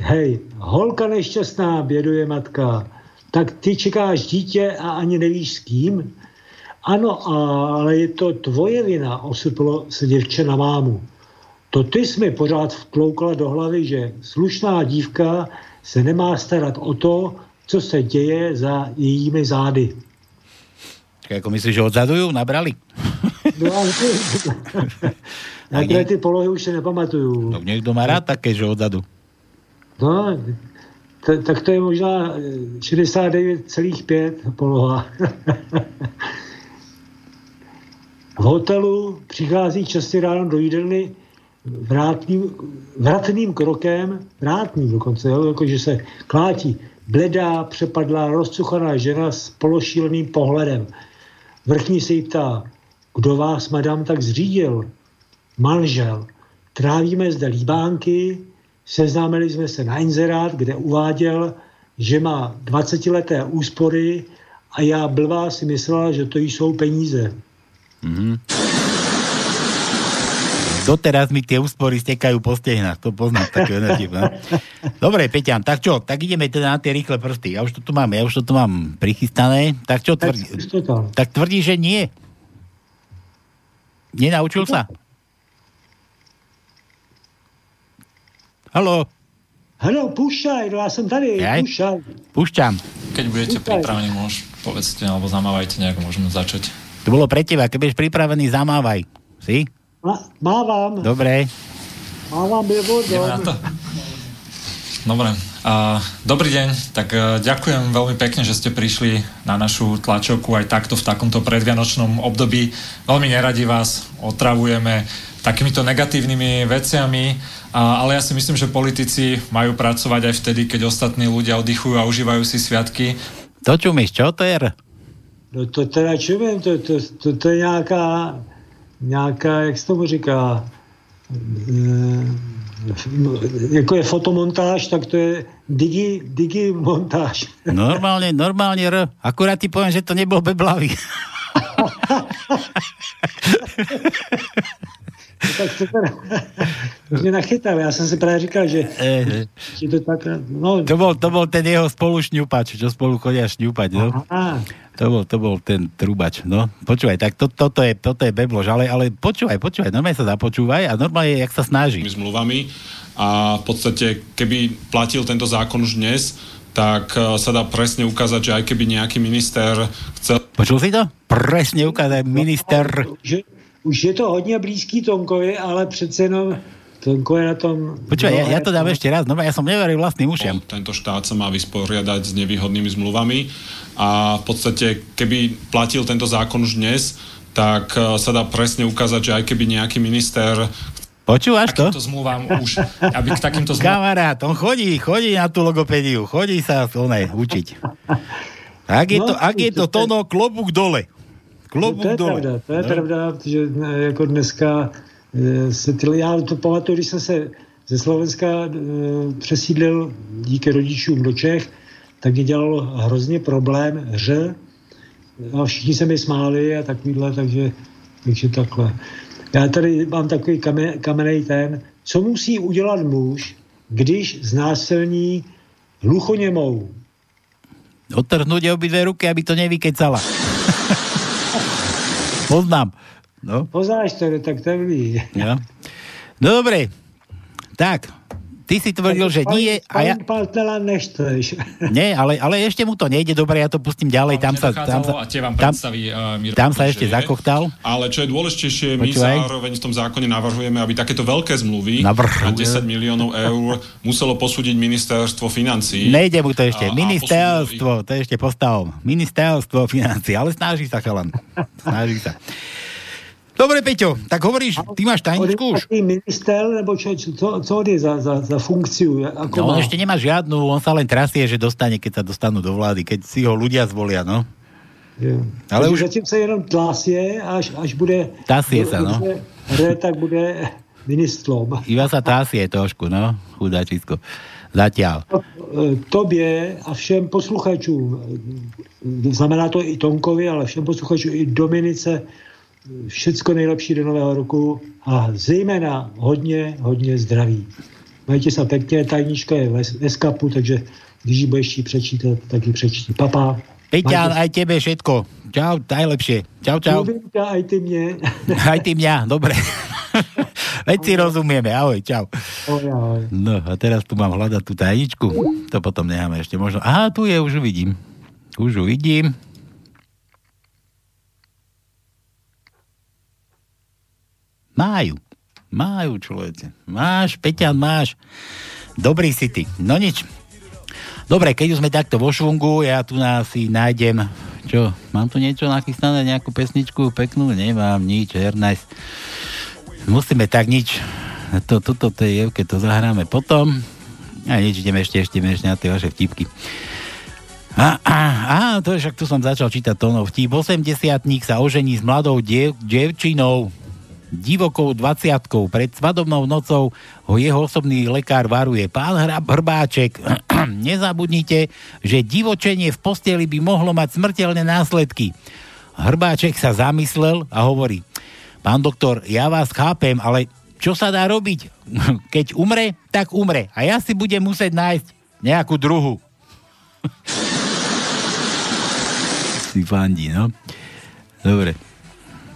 Hej, holka nešťastná, běduje matka, tak ty čekáš dítě a ani nevíš s kým? Ano, ale je to tvoje vina, osyplo se děvče na mámu. To ty jsi mi pořád vtloukla do hlavy, že slušná dívka se nemá starat o to, co se děje za jejími zády. Čakaj, ako myslíš, že odzadu ju nabrali? No, ale ty, ty polohy už se nepamatuju. Tak niekto má rád také, že odzadu. No, t- tak to je možná eh, 69,5 poloha. v hotelu přichází častěji ráno do jídelny vrátným, vratným krokem, vrátným dokonce, jo, jakože se klátí bledá, přepadlá, rozcuchaná žena s pološíleným pohledem. Vrchní se jí ptá, kdo vás, madam, tak zřídil? Manžel. Trávíme zde líbánky, seznámili jsme se na inzerát, kde uváděl, že má 20-leté úspory a já blbá si myslela, že to jsou peníze. Mhm. Doteraz mi tie úspory stekajú po stehnách, to poznám takého vtip, no. Dobre, Peťan, tak čo, tak ideme teda na tie rýchle prsty. Ja už to tu mám, ja už to tu mám prichystané. Tak čo tvrdí? Tak tvrdí, že nie. Nenaučil sa? Haló? Haló, púšťaj, no ja som tady, Jaj? púšťaj. Púšťam. Keď budete pripravení, môž, povedzte, alebo zamávajte nejak, môžeme začať. To bolo pre teba, keď budeš pripravený, zamávaj. Si? Má, mávam, Dobre. mávam je Ideme na to? Dobre. Uh, dobrý deň, tak uh, ďakujem veľmi pekne, že ste prišli na našu tlačovku aj takto v takomto predvianočnom období. Veľmi neradi vás otravujeme takýmito negatívnymi veciami, ale ja si myslím, že politici majú pracovať aj vtedy, keď ostatní ľudia oddychujú a užívajú si sviatky. To čumíš, čo to je? No to teda čumím, to, to, to, to je nějaká, nějaká, jak se tomu říká, e, jako je fotomontáž, tak to je digi, digi montáž. Normálne, normálne R. Akurát ti poviem, že to nebol beblavý. tak to teda, mě nachytal, já jsem si právě říkal, že, že to tak, no, To bol, to bol ten jeho spolušňupač, čo spolu chodia šňupať, no. Aha. To bol, to bol ten trubač, no. Počúvaj, tak to, toto, je, toto je beblož, ale, ale počúvaj, počúvaj, normálne sa započúvaj a normálne, jak sa snaží. zmluvami a v podstate, keby platil tento zákon už dnes, tak eh, sa dá presne ukázať, že aj keby nejaký minister chcel... Počul si to? Presne ukázať minister. že už je to hodně blízký Tonkovi, ale přece jenom Tonko je na tom... Počúvaj, ja, ja to dám ešte raz, no ja som neveril vlastným ušiam. Tento štát sa má vysporiadať s nevýhodnými zmluvami a v podstate, keby platil tento zákon už dnes, tak eh, sa dá presne ukázať, že aj keby nejaký minister Počúvaš to? Takýmto zmluvám už, aby k takýmto zmluvám... Kamarát, on chodí, chodí na tú logopédiu, chodí sa oné, učiť. Ak je to, No, ak je to to, no, klobúk dole. Klobúk to je dole. pravda, to je No. pravda, protože ne, jako dneska eh, se ty, já to pamatuju, když jsem se ze Slovenska eh, přesídlil díky rodičům do Čech, tak mě dělalo hrozně problém hře a všichni se mi smáli a takovýhle, takže, takže takhle. Já tady mám takový kame, kamenej ten, co musí udělat muž, když znásilní hluchoněmou. Odtrhnúť jej obidve ruky, aby to nevykecala. Poznám. No. Poznáš to, tak to ví. Ja. No dobre, tak, ty si tvrdil, že nie a ja... Nie, ale, ale ešte mu to nejde dobre, ja to pustím ďalej, tam sa, tam sa, a tam, predstaví uh, Mirko tam sa ešte je. zakochtal. Ale čo je dôležitejšie, my Počúvaj. zároveň v tom zákone navrhujeme, aby takéto veľké zmluvy Navrhuje. na 10 miliónov eur muselo posúdiť ministerstvo financí. Nejde mu to ešte. A- a Ministerstvo, to je ešte postavom. Ministerstvo financí, ale snaží sa chalan. Snaží sa. Dobre, Peťo, tak hovoríš, ty máš tajničku už? Minister, nebo čo, čo, on je za, za, za funkciu? Ako No, má? on ešte nemá žiadnu, on sa len trasie, že dostane, keď sa dostanú do vlády, keď si ho ľudia zvolia, no. Jo. Ale Takže už- Zatím se jenom tlasie, až, až bude... Tasie sa, no. Hre, tak bude ministrom. Iba sa tásie trošku, no, chudáčisko. Zatiaľ. E, Tobě a všem posluchačům, e, znamená to i Tonkovi, ale všem posluchačům i Dominice, všecko nejlepší do nového roku a zejména hodně, hodně zdraví. Majte se pěkně, tajnička je v eskapu, takže když ji budeš jí přečítat, tak ji přečti. Papa. Peťan, aj tebe všetko. Čau, najlepšie. Čau, čau. Ťa, aj ty mne. Aj ty mňa, dobre. Veď si rozumieme, ahoj, čau. Ahoj, ahoj. No a teraz tu mám hľadať tú tajničku. To potom necháme ešte možno. Aha, tu je, už ju vidím. Už ju vidím. Máju. Máju, človeče. Máš, Peťan, máš. Dobrý si ty. No nič. Dobre, keď už sme takto vo švungu, ja tu nás si nájdem, čo, mám tu niečo nachystané, nejakú pesničku peknú? Nemám nič, Ernest. Musíme tak nič, to, toto tej Jevke to zahráme potom. A nič, ideme ešte, ešte, ešte na tie vaše vtipky. A, a, a to je však tu som začal čítať tónov. Vtip 80 sa ožení s mladou diev, dievčinou, divokou 20 Pred svadobnou nocou ho jeho osobný lekár varuje. Pán Hrbáček, nezabudnite, že divočenie v posteli by mohlo mať smrteľné následky. Hrbáček sa zamyslel a hovorí, pán doktor, ja vás chápem, ale čo sa dá robiť? Keď umre, tak umre. A ja si budem musieť nájsť nejakú druhu. si fandí, no. Dobre.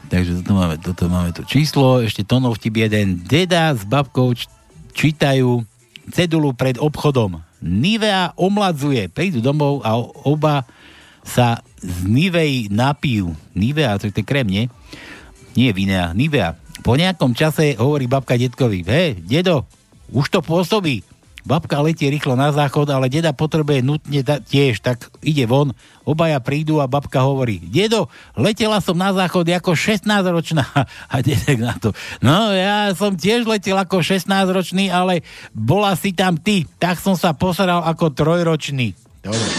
Takže toto máme, toto máme to číslo, ešte tonov vtip jeden. Deda s babkou č- čítajú cedulu pred obchodom. Nivea omladzuje. Prídu domov a oba sa z Nivei napijú. Nivea, to je krém, nie? Nie Vinea, Nivea. Po nejakom čase hovorí babka detkovi, he, dedo, už to pôsobí. Babka letí rýchlo na záchod, ale deda potrebuje nutne da- tiež, tak ide von. Obaja prídu a babka hovorí, dedo, letela som na záchod ako 16-ročná. A dedek na to, no ja som tiež letel ako 16-ročný, ale bola si tam ty, tak som sa posaral ako trojročný. Dobre.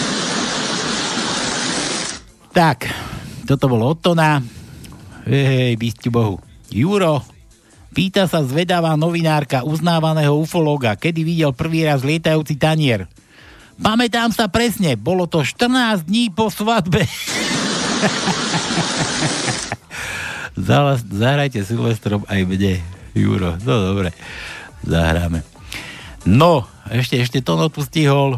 Tak, toto bolo od Tona. Hej, bysťu Bohu. Juro, pýta sa zvedavá novinárka uznávaného ufologa, kedy videl prvý raz lietajúci tanier. Pamätám sa presne, bolo to 14 dní po svadbe. Zahrajte Silvestrom aj mne, Juro. No dobre, zahráme. No, ešte, ešte to tu stihol.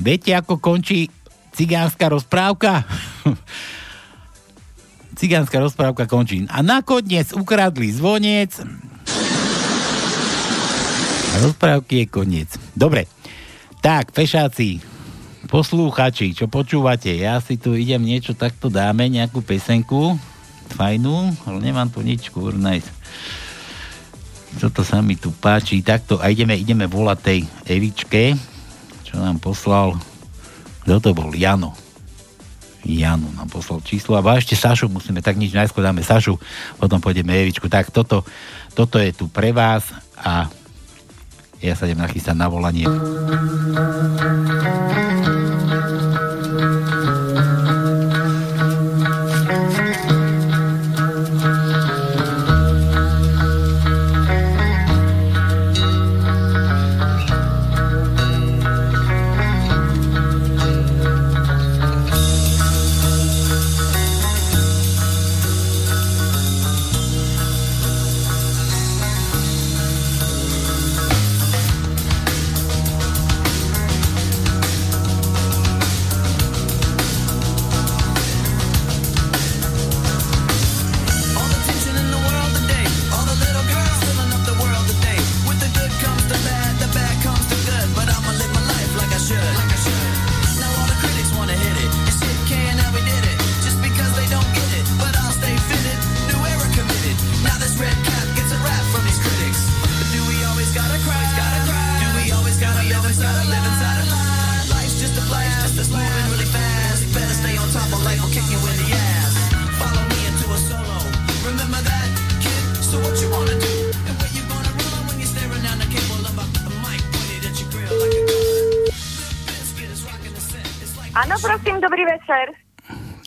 Viete, ako končí cigánska rozprávka? cigánska rozprávka končí. A nakoniec ukradli zvonec. A rozprávky je koniec. Dobre. Tak, fešáci, poslúchači, čo počúvate, ja si tu idem niečo takto dáme, nejakú pesenku, fajnú, ale nemám tu nič, kurnajs. Toto sa mi tu páči, takto, a ideme, ideme volať tej Evičke, čo nám poslal, kto to bol, Jano. Jano nám poslal číslo, a ešte Sašu musíme, tak nič, najskôr dáme Sašu, potom pôjdeme Evičku. Tak toto, toto je tu pre vás a ja sa idem nachystať na volanie.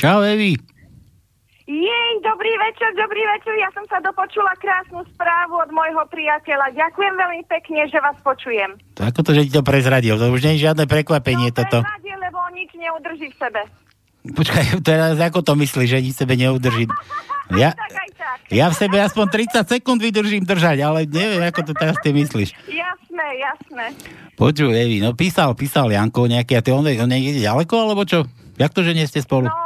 Čau, Evi. Jej, dobrý večer, dobrý večer. Ja som sa dopočula krásnu správu od môjho priateľa. Ďakujem veľmi pekne, že vás počujem. To ako to, že ti to prezradil? To už nie je žiadne prekvapenie toto. Radie, lebo on nič neudrží v sebe. Počkaj, teraz ako to myslíš, že nič sebe neudržím? Ja, ja v sebe aspoň 30 sekúnd vydržím držať, ale neviem, ako to teraz ty myslíš. Jasné, jasné. Počuj, Evi, no písal, písal Janko nejaký, a ty on, on niekde ďaleko, alebo čo? Jak to, že nie ste spolu? No,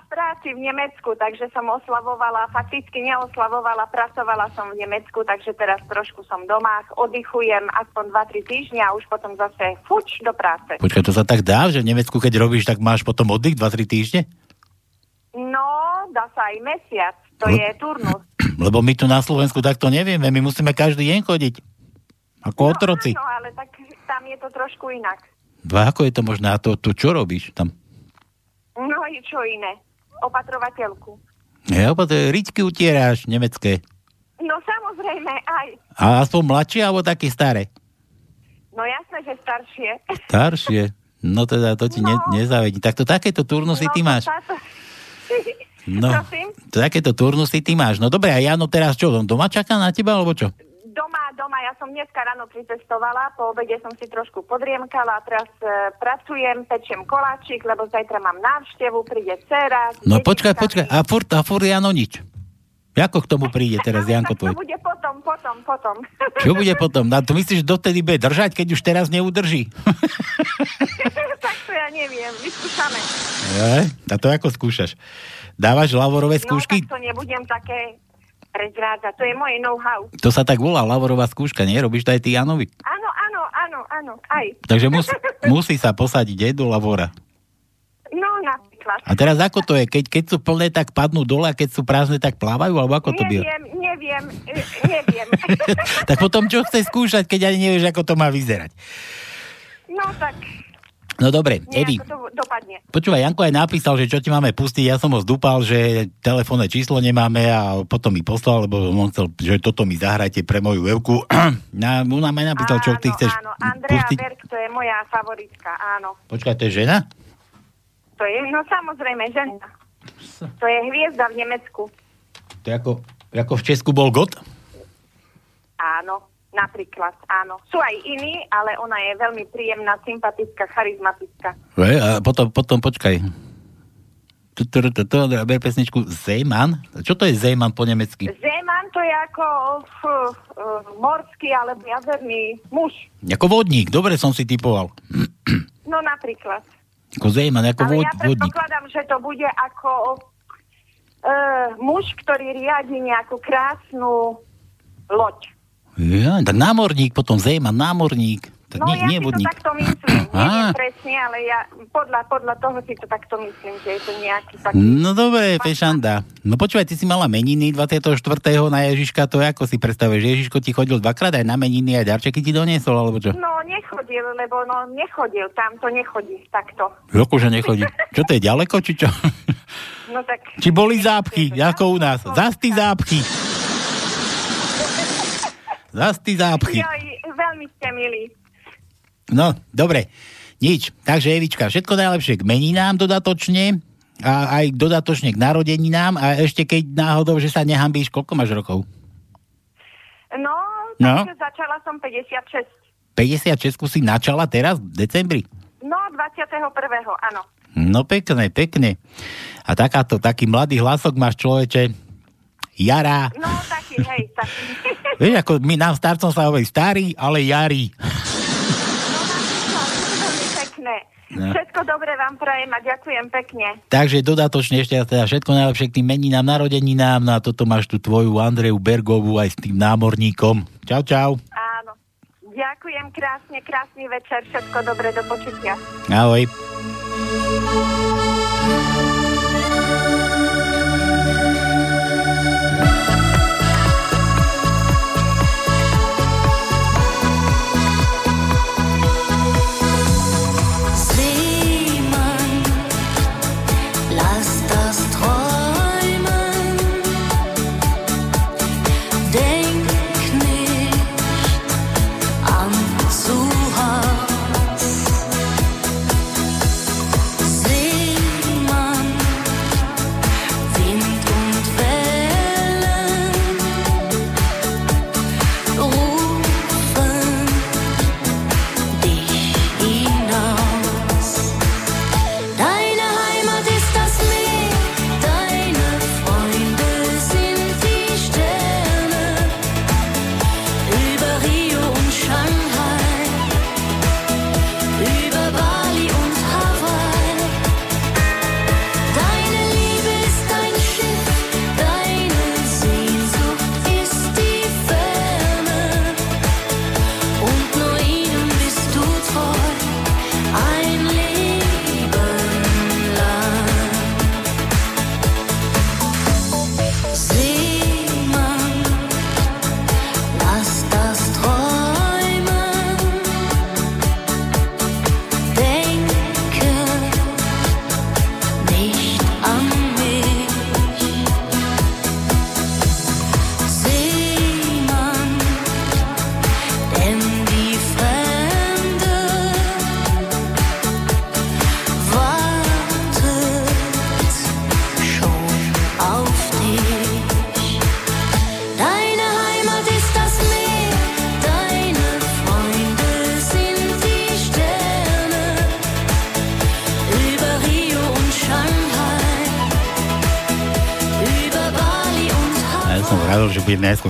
v práci v Nemecku, takže som oslavovala, fakticky neoslavovala, pracovala som v Nemecku, takže teraz trošku som doma, oddychujem aspoň 2-3 týždňa a už potom zase fuč do práce. Počkaj, to sa tak dá, že v Nemecku, keď robíš, tak máš potom oddych 2-3 týždne? No, dá sa aj mesiac, to je turnus. Lebo my tu na Slovensku takto nevieme, my musíme každý deň chodiť. Ako otroci. No ale tak tam je to trošku inak. No a ako je to možné? A to, to čo robíš tam? No i čo iné. Opatrovateľku. Ja, je ričky utieráš, nemecké. No samozrejme, aj. A aspoň mladšie, alebo také staré? No jasné, že staršie. Staršie. No teda to ti ne, nezavedí. Tak to takéto turnusy ty máš. Táto... No, Prosím? to takéto turnusy ty máš. No dobre, a Jano teraz čo, doma čaká na teba, alebo čo? Doma, ja som dneska ráno pricestovala, po obede som si trošku podriemkala, teraz e, pracujem, pečiem koláčik, lebo zajtra mám návštevu, príde dcera. No počkaj, počkaj, a furt, a furt Jano nič. Ako k tomu príde teraz Janko tvoj? bude potom, potom, potom. Čo bude potom? No, to myslíš, že dovtedy bude držať, keď už teraz neudrží? tak to ja neviem, vyskúšame. Je? A to ako skúšaš? Dávaš lavorové No skúšky? tak to nebudem také prezrádzať, to je moje know-how. To sa tak volá lavorová skúška, nie? Robíš to aj ty Janovi. Áno, áno, áno, áno, aj. Takže mus, musí sa posadiť aj do lavora. No napríklad. A teraz ako to je? Keď, keď sú plné, tak padnú dole a keď sú prázdne, tak plávajú? Alebo ako to býva? Neviem, neviem, e, neviem. Tak potom čo chceš skúšať, keď ani nevieš, ako to má vyzerať? no tak, No dobre, Evi, nejako to dopadne. počúvaj, Janko aj napísal, že čo ti máme pustiť, ja som ho zdúpal, že telefónne číslo nemáme a potom mi poslal, lebo on chcel, že toto mi zahrajte pre moju Evku. Na, on nám aj napísal, čo ty chceš Áno, Andrea pustiť. Berg, to je moja favoritka, áno. Počkaj, to je žena? To je, no samozrejme, žena. To je hviezda v Nemecku. To je ako, ako v Česku bol God? Áno, napríklad, áno. Sú aj iní, ale ona je veľmi príjemná, sympatická, charizmatická. Ve, a potom, potom počkaj. Ber pesničku Zeman. Čo to je Zeman po nemecky? Zeman to je ako f, morský alebo jazerný muž. Ako vodník, dobre som si typoval. No napríklad. Ako Zeman, ako Ale vod, ja vodník. predpokladám, že to bude ako uh, muž, ktorý riadi nejakú krásnu loď. Ja, tak námorník, potom Zeman, námorník. Tak No nie, ja nie si to vodník. takto myslím. Neviem presne, ale ja podľa, podľa toho si to takto myslím, že je to nejaký taký... No dobre, fešanda. No počúvaj, ty si mala meniny 24. na Ježiška, to ako si predstavuješ? Ježiško ti chodil dvakrát aj na meniny, aj darčeky ti doniesol, alebo čo? No, nechodil, lebo no, nechodil, tam to nechodí takto. Akože nechodí. Čo to je ďaleko, či čo? No tak... Či boli zápchy, ako u nás? Zasty zápchy. Zasty zápchy. Joj, veľmi ste milí. No, dobre. Nič. Takže Evička, všetko najlepšie k meninám dodatočne a aj dodatočne k narodeninám a ešte keď náhodou, že sa nehambíš, koľko máš rokov? No, No. začala som 56. 56 si načala teraz v decembri? No, 21. áno. No pekne, pekne. A takáto, taký mladý hlasok máš človeče. Jara. No, taký, hej, taký. Vieš, ako my nám starcom sa hovorí starý, ale pekné. No. Všetko dobré vám prajem a ďakujem pekne. Takže dodatočne ešte teda všetko najlepšie k tým meninám, narodeninám. No a toto máš tu tvoju Andreju Bergovú aj s tým námorníkom. Čau, čau. Áno. Ďakujem krásne, krásny večer, všetko dobré, do počutia. Ahoj.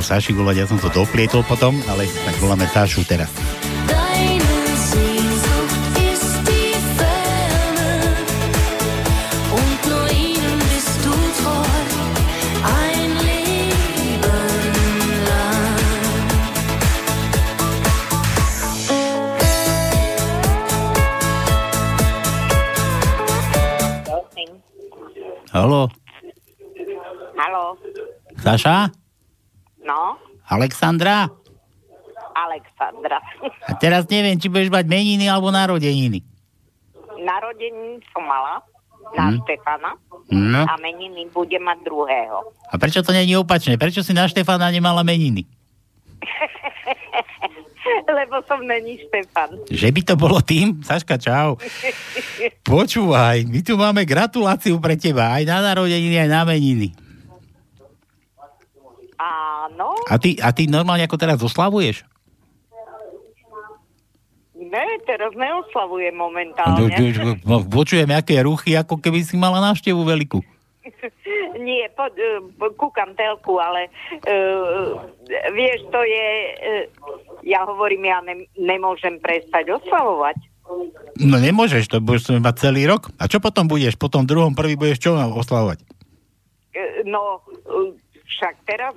Saši volať, ja som to doplietol potom, ale tak voláme Sašu teraz. Halo, Haló, Saša? Alexandra? Alexandra. A teraz neviem, či budeš mať meniny alebo narodeniny. Narodení som mala na Hm. Štefana No. a meniny bude mať druhého. A prečo to není opačne? Prečo si na Štefana nemala meniny? Lebo som není Štefan. Že by to bolo tým? Saška, čau. Počúvaj, my tu máme gratuláciu pre teba, aj na narodeniny, aj na meniny. Áno, A ty, a ty normálne ako teraz oslavuješ? ne, teraz neoslavujem No, momentálne. no, Počujem, aké ruchy, ako keby si mala návštevu veľkú. Nie, pod, uh, kúkam telku, ale uh, vieš, to je, uh, ja hovorím, ja ne, nemôžem prestať oslavovať. No nemôžeš, to budeš mať celý rok. A čo potom budeš? Potom druhom prvý budeš čo oslavovať? No, však teraz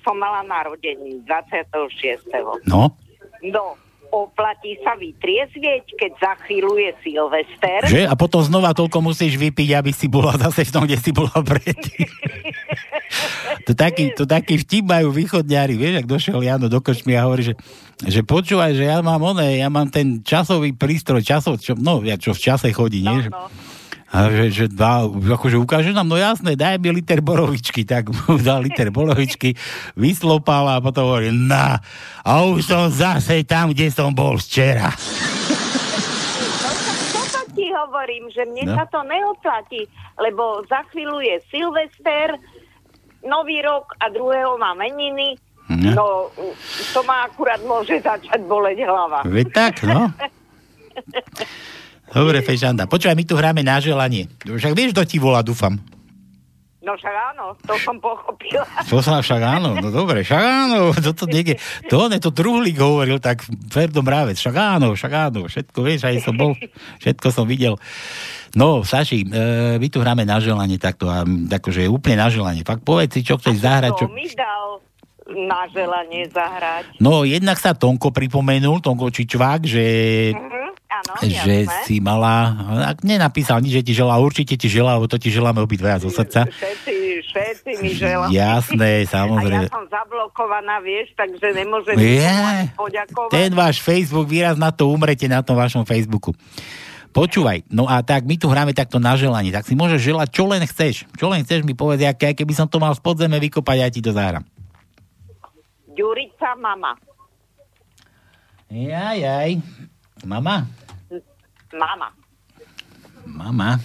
som mala narodení 26. No, No, oplatí sa vytriezvieť, keď za chvíľu je Silvester. že? A potom znova toľko musíš vypiť, aby si bola zase v tom, kde si bola predtým. to, taký, to taký vtip majú východňári, vieš, ak došiel Jano do kočmy a hovorí, že, že počúvaj, že ja mám oné, ja mám ten časový prístroj, časov, čo, no, ja čo v čase chodí, nie? Že- A že, že dá, akože ukáže nám, no jasné, daj mi liter borovičky, tak mu dal liter borovičky, vyslopal a potom hovorí, na, a už som zase tam, kde som bol včera. Toto ti hovorím, že mne No. sa to neoplatí, lebo za chvíľu je Silvester, Nový rok a druhého má meniny. No. No, to ma akurát môže začať boleť hlava. Veď tak, no. Dobre, Fešanda. Počúvaj, my tu hráme na želanie. Však vieš, kto ti volá, dúfam. No však áno, to som pochopila. To sa však áno, no dobre, však áno, toto niekde, to on to Truhlík hovoril, tak Ferdo Mrávec, však áno, však áno, všetko, vieš, aj som bol, všetko som videl. No, Saši, e, my tu hráme na želanie takto, a akože úplne na želanie. Fakt povedz si, čo chceš zahrať, čo... To mi dal na želanie zahrať. No, jednak sa Tonko pripomenul, Tonko Čičvák, že, Mhm, áno, že jasné. si mala, ak nenapísal nič, že ti želá, určite ti želá, lebo to ti želáme obidvaja zo srdca. Všetci, všetci mi želám. Jasné, A samozrejme. ja som zablokovaná, vieš, takže nemôžem Je, poďakovať. ten váš Facebook, výraz na to umrete na tom vašom Facebooku. Počúvaj, no a tak my tu hráme takto na želanie, tak si môžeš želať, čo len chceš. Čo len chceš mi povedať, aké, keby som to mal z podzeme vykopať, ja ti to zahrám. Ďurica mama. Jaj, jaj. Mama? Mama. Mama?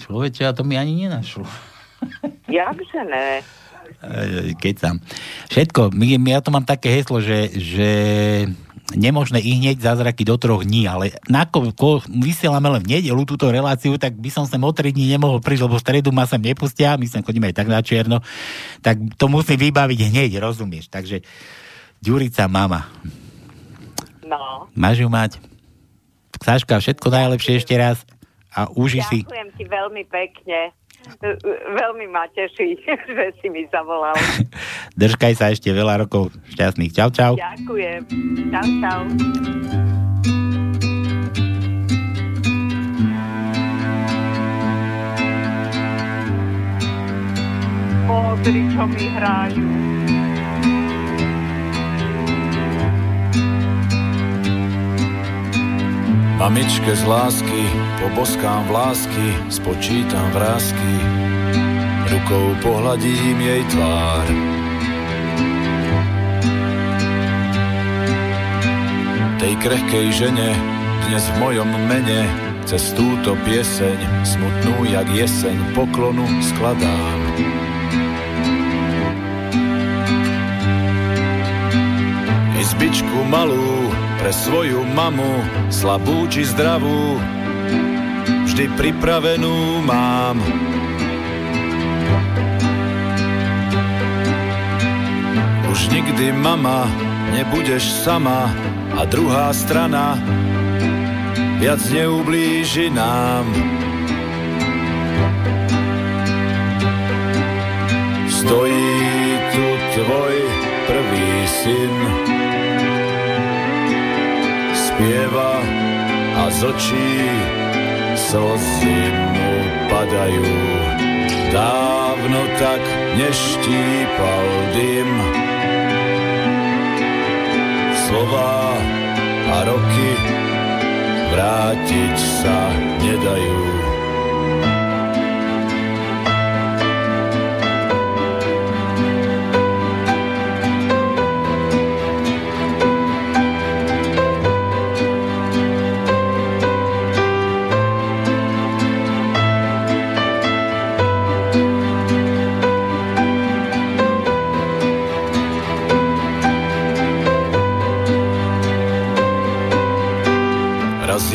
Človeče, a to mi ani nenašlo. Jakže ne? Keď tam. Všetko, my, ja to mám také heslo, že, že nemožné i hneď zázraky do troch dní, ale nakoľko vysielame len v nedelu túto reláciu, tak by som sem o tri dní nemohol prísť, lebo v stredu ma sem nepustia, my sem chodíme aj tak na čierno, tak to musím vybaviť hneď, rozumieš? Takže Ďurica mama. No. Máš ju mať? Saška, všetko najlepšie ešte raz a uži si. Ďakujem ti veľmi pekne. Veľmi ma teší, že si mi zavolal. Držkaj sa ešte veľa rokov šťastných. Čau, čau. Ďakujem. Čau, čau. Pozri, čo mi hrajú. Mamičke z lásky, poboskám vlásky, spočítam vrázky, rukou pohľadím jej tvár. Tej krehkej žene, dnes v mojom mene, cez túto pieseň, smutnú jak jeseň, poklonu skladám. Izbičku malú pre svoju mamu, slabú či zdravú, vždy pripravenú mám. Už nikdy mama, nebudeš sama a druhá strana viac neublíži nám. Stojí tu tvoj prvý syn, spieva a z očí slzy mu padajú. Dávno tak neštípal dym. Slova a roky vrátiť sa nedajú.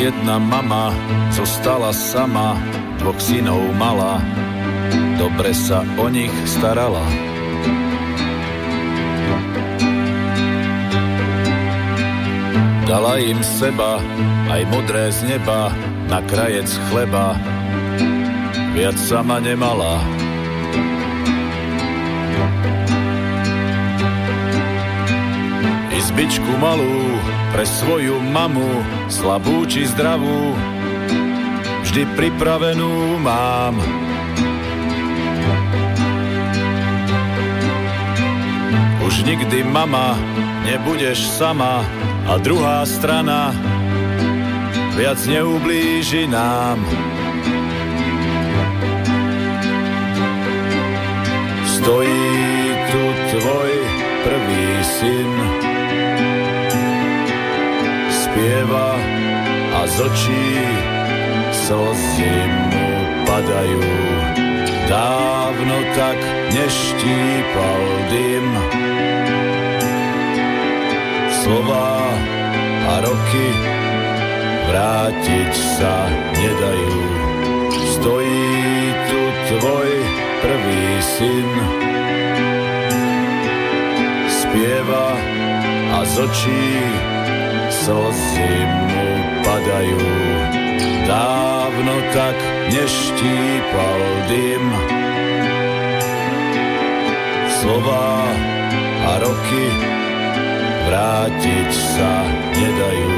Jedna mama zostala sama, dvoch synov mala, dobre sa o nich starala. Dala im seba, aj modré z neba, na krajec chleba, viac sama nemala. Izbičku malú pre svoju mamu, slabú či zdravú, vždy pripravenú mám. Už nikdy mama, nebudeš sama a druhá strana viac neublíži nám. Stojí tu tvoj prvý syn, spieva a z očí slzy mu padajú. Dávno tak neštípal dym. Slova a roky vrátiť sa nedajú. Stojí tu tvoj prvý syn, spieva a z očí slzy mu padajú. Dávno tak neštípal dym. Slova a roky vrátiť sa nedajú.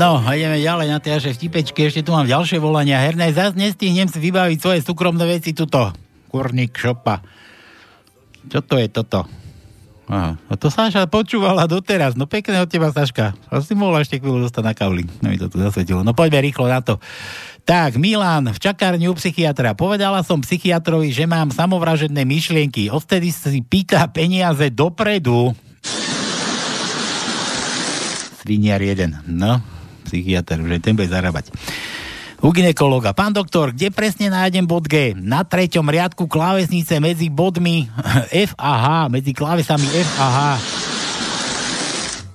No ideme ďalej na tie naše vtipečky. Ešte tu mám ďalšie volania. Herné, zase nestihnem si vybaviť svoje súkromné veci tuto. Kurník šopa. Čo to je toto? Aha. A to Sáša počúvala doteraz. No pekné od teba, Saška. A si mohla ešte chvíľu dostať na kavli. No mi to tu zasvetilo. No poďme rýchlo na to. Tak, Milan, v čakárni u psychiatra. Povedala som psychiatrovi, že mám samovražedné myšlienky. Odtedy si pýta peniaze dopredu. Sviniar jeden. No, psychiatr, že ten bude zarábať. U ginekologa. Pán doktor, kde presne nájdem bod G? Na treťom riadku klávesnice medzi bodmi F a H, medzi klávesami F a H.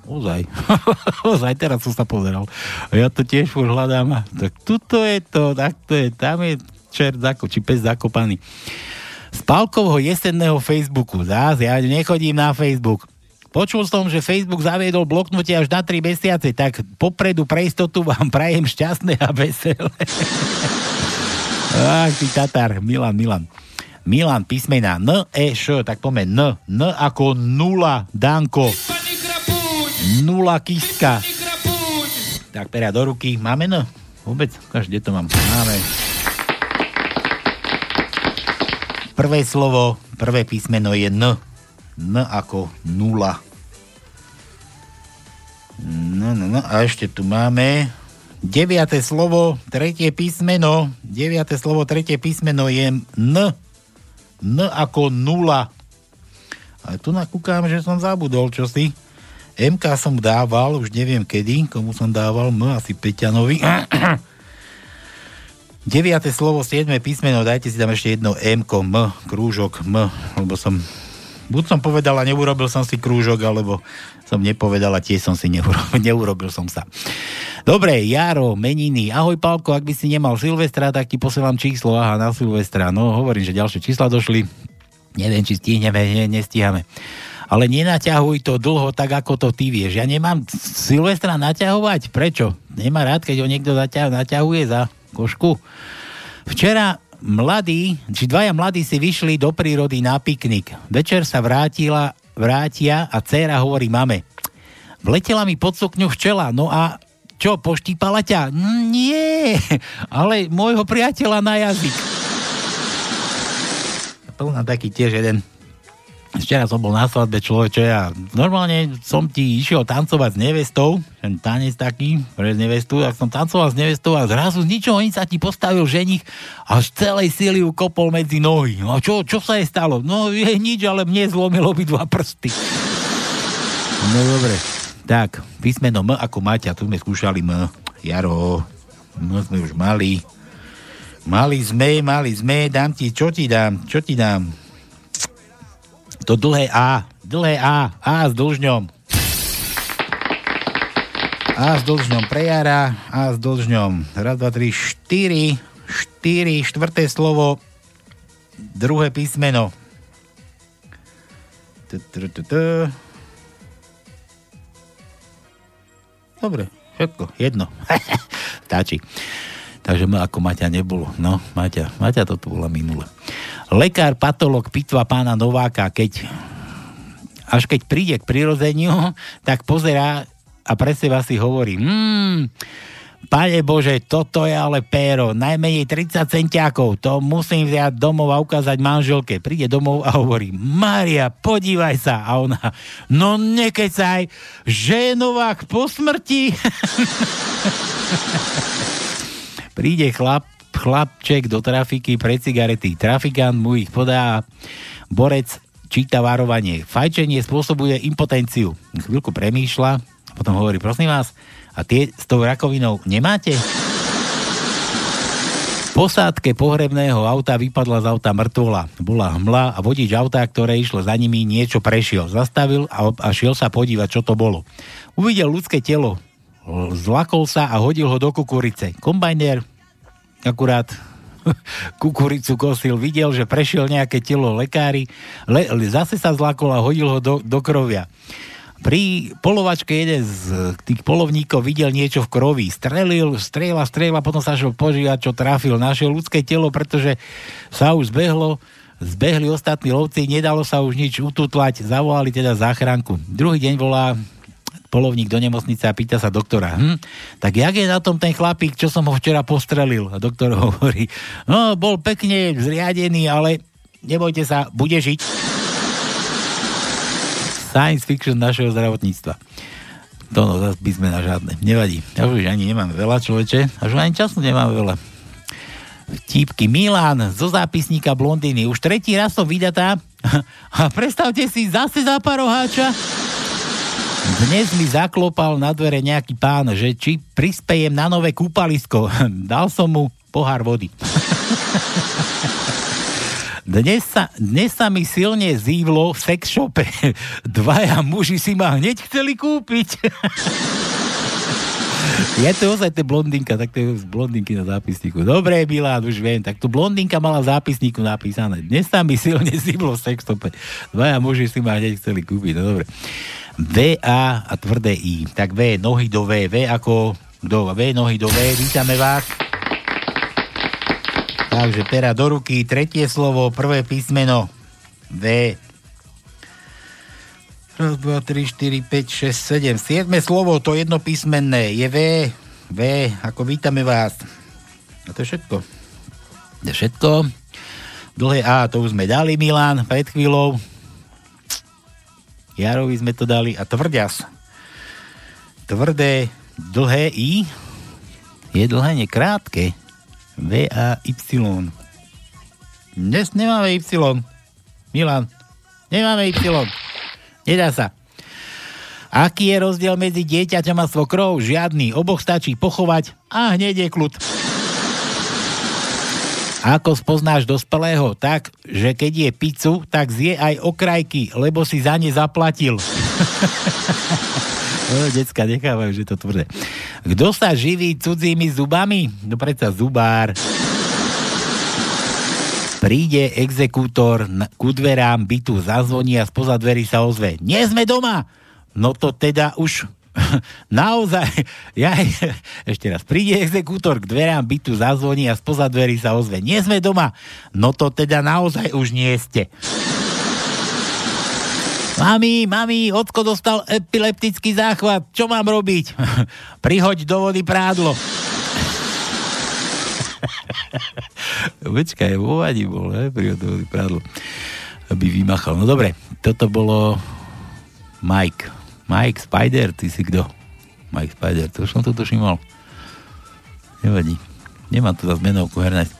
Ozaj. Ozaj, teraz som sa pozeral. Ja to tiež už hľadám. Tak tuto je to, tak to je, tam je čert zako, či pes zakopaný. Z Palkovho jesenného Facebooku. Zás, ja nechodím na Facebook. Počul som, že Facebook zaviedol bloknutie až na 3 mesiace, tak popredu pre istotu vám prajem šťastné a veselé. Ach, ty Tatar, Milan, Milan. Milan, písmena N, E, Š, tak poďme N. N ako nula, Danko. Nula kiska. Tak, pera do ruky. Máme N? Vôbec? Každé to mám. Máme. Prvé slovo, prvé písmeno je N. N ako nula. No, no, no. A ešte tu máme deviate slovo, tretie písmeno. Deviate slovo, tretie písmeno je N. N ako nula. A tu nakúkam, že som zabudol čosi. MK som dával, už neviem kedy, komu som dával, M asi Peťanovi. Deviate slovo, siedme písmeno, dajte si tam ešte jedno M, M, krúžok, M, lebo som buď som povedal a neurobil som si krúžok, alebo som nepovedal a tiež som si neurobil, neurobil som sa. Dobre, Jaro, meniny. Ahoj, Pálko, ak by si nemal Silvestra, tak ti posielam číslo. Aha, na Silvestra. No, hovorím, že ďalšie čísla došli. Neviem, či stihneme, ne, nestíhame. Ale nenaťahuj to dlho tak, ako to ty vieš. Ja nemám Silvestra naťahovať. Prečo? Nemá rád, keď ho niekto naťahuje za košku. Včera mladí, či dvaja mladí si vyšli do prírody na piknik. Večer sa vrátila, vrátia a dcéra hovorí mame. Vletela mi pod sukňu včela, no a čo, poštípala ťa? "Mm, Nie, ale môjho priateľa na jazyk. Plná taký tiež jeden Včera som bol na svadbe človeče a normálne som ti išiel tancovať s nevestou, ten tanec taký pre nevestu, tak som tancoval s nevestou a zrazu z ničoho nič sa ti postavil ženich a z celej síly ju kopol medzi nohy. No a čo, čo sa jej stalo? No je nič, ale mne zlomilo obidva prsty. No dobre. Tak, písmeno M ako Maťa, tu sme skúšali M. Jaro, M sme už mali. Mali sme, mali sme, dám ti, čo ti dám, čo ti dám? To dlhé A, dlhé A, A s dlžňom. A s dlžňom pre jara, A s dlžňom. Raz, dva, tri, štyri, štyri, štvrté slovo, druhé písmeno. Dobre, všetko, jedno. Stačí. Takže ako Maťa nebolo. No, Maťa, Maťa to tu bola minule. Lekár, patolog pitva pána Nováka, keď až keď príde k prirodzeniu, tak pozerá a pre seba si hovorí, hmm, Pane Bože, toto je ale péro, najmenej 30 centiakov, to musím vziať domov a ukázať manželke. Príde domov a hovorí, Mária, podívaj sa. A ona, no nekecaj, že je Novák po smrti. Príde chlap, chlapček do trafiky pre cigarety. Trafikant mu ich podá, borec číta varovanie. Fajčenie spôsobuje impotenciu. Chvíľku premýšľa, potom hovorí, prosím vás, a tie s tou rakovinou nemáte? Posádke pohrebného auta vypadla z auta mŕtvola. Bola hmla a vodič auta, ktoré išlo za nimi, niečo prešiel. Zastavil a, a šiel sa podívať, čo to bolo. Uvidel ľudské telo. Zlakol sa a hodil ho do kukurice. Kombajner akurát kukuricu kosil, videl, že prešiel nejaké telo lekári, le, zase sa zlakol a hodil ho do, do krovia. Pri polovačke jeden z tých polovníkov videl niečo v krovi. Strelil, strela, strela, potom sa šel požívať, čo trafil. Našiel ľudské telo, pretože sa už zbehlo, zbehli ostatní lovci, nedalo sa už nič ututlať, zavolali teda záchranku. Druhý deň volá polovník do nemocnice a pýta sa doktora, hm, tak jak je na tom ten chlapík, čo som ho včera postrelil? A doktor hovorí, no, bol pekne zriadený, ale nebojte sa, bude žiť science fiction našeho zdravotníctva. To no, by sme na žiadne. Nevadí. Ja už ani nemám veľa človeče. Až ani času nemám veľa. Vtípky. Milan zo zápisníka Blondiny. Už tretí raz som vydatá. A predstavte si, zase za paroháča. Dnes mi zaklopal na dvere nejaký pán, že či prispejem na nové kúpalisko. Dal som mu pohár vody. Dnes sa, dnes sa mi silne zívlo v sex shope. Dvaja muži si ma hneď chceli kúpiť. Je to ozaj to blondinka, tak to je z blondinky na zápisníku. Dobre, Milán, už viem. Tak tu blondinka mala v zápisníku napísané. Dnes sa mi silne zívlo v sex shope. Dvaja muži si ma hneď chceli kúpiť. No dobre. V, A tvrdé I. Tak V, nohy do V. V ako do V, nohy do V. Vítame vás. Takže pera do ruky, tretie slovo, prvé písmeno V. Raz, dva, tri, štyri, päť, šesť, sedem. Siedme slovo, to jednopísmenné, je V. V, ako vítame vás. A to je všetko. To je všetko. Dlhé A, to už sme dali, Milan, pred chvíľou. Jarovi sme to dali. A tvrďas. Tvrdé, dlhé I. Je dlhé, nekrátke. V a Y. Dnes nemáme Y. Milan, nemáme Y. Nedá sa. Aký je rozdiel medzi dieťaťom a svokrou? Žiadny. Oboch stačí pochovať a hneď je kľud. Ako spoznáš dospelého? Tak, že keď je pizzu, tak zje aj okrajky, lebo si za ne zaplatil. No, decka nechávajú, že to tvrdé. Kto sa živí cudzími zubami? No predsa zubár. Príde exekútor ku dverám bytu, zazvoní a spoza dverí sa ozve. Nie sme doma! No to teda už naozaj, ja, ešte raz, príde exekútor k dverám bytu, zazvoní a spoza dverí sa ozve. Nie sme doma! No to teda naozaj už nie ste. Mami, mami, ocko dostal epileptický záchvat. Čo mám robiť? Prihoď do vody prádlo. Počkaj, vo vadi bol, he? Prihoď do vody prádlo. Aby vymachal. No dobre, toto bolo Mike. Mike Spider, ty si kto? Mike Spider, to už som to tuším mal. Nevadí. Nemám tu zase menovku hernať.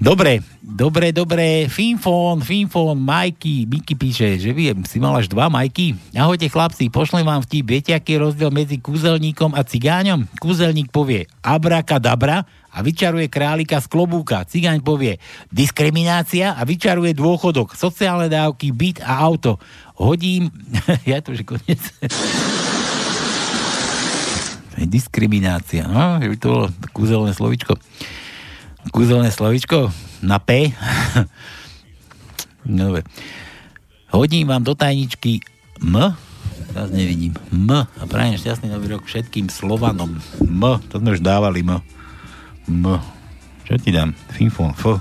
Dobre, dobre, dobre, Finfón, Finfón, Majky, Miky píše, že viem, si mal až dva Majky. Ahojte chlapci, pošlem vám vtip, viete, aký je rozdiel medzi kúzelníkom a cigáňom? Kúzelník povie abrakadabra a vyčaruje králika z klobúka. Cigáň povie diskriminácia a vyčaruje dôchodok, sociálne dávky, byt a auto. Hodím, ja to už je koniec. Diskriminácia, no, že by to bolo kúzelné slovičko. Kúzelné slovičko na P. no, dobre. Hodím vám do tajničky M. Teraz nevidím. M. A prajem šťastný nový rok všetkým Slovanom. M. To sme už dávali M. M. Čo ti dám? Finfon. F.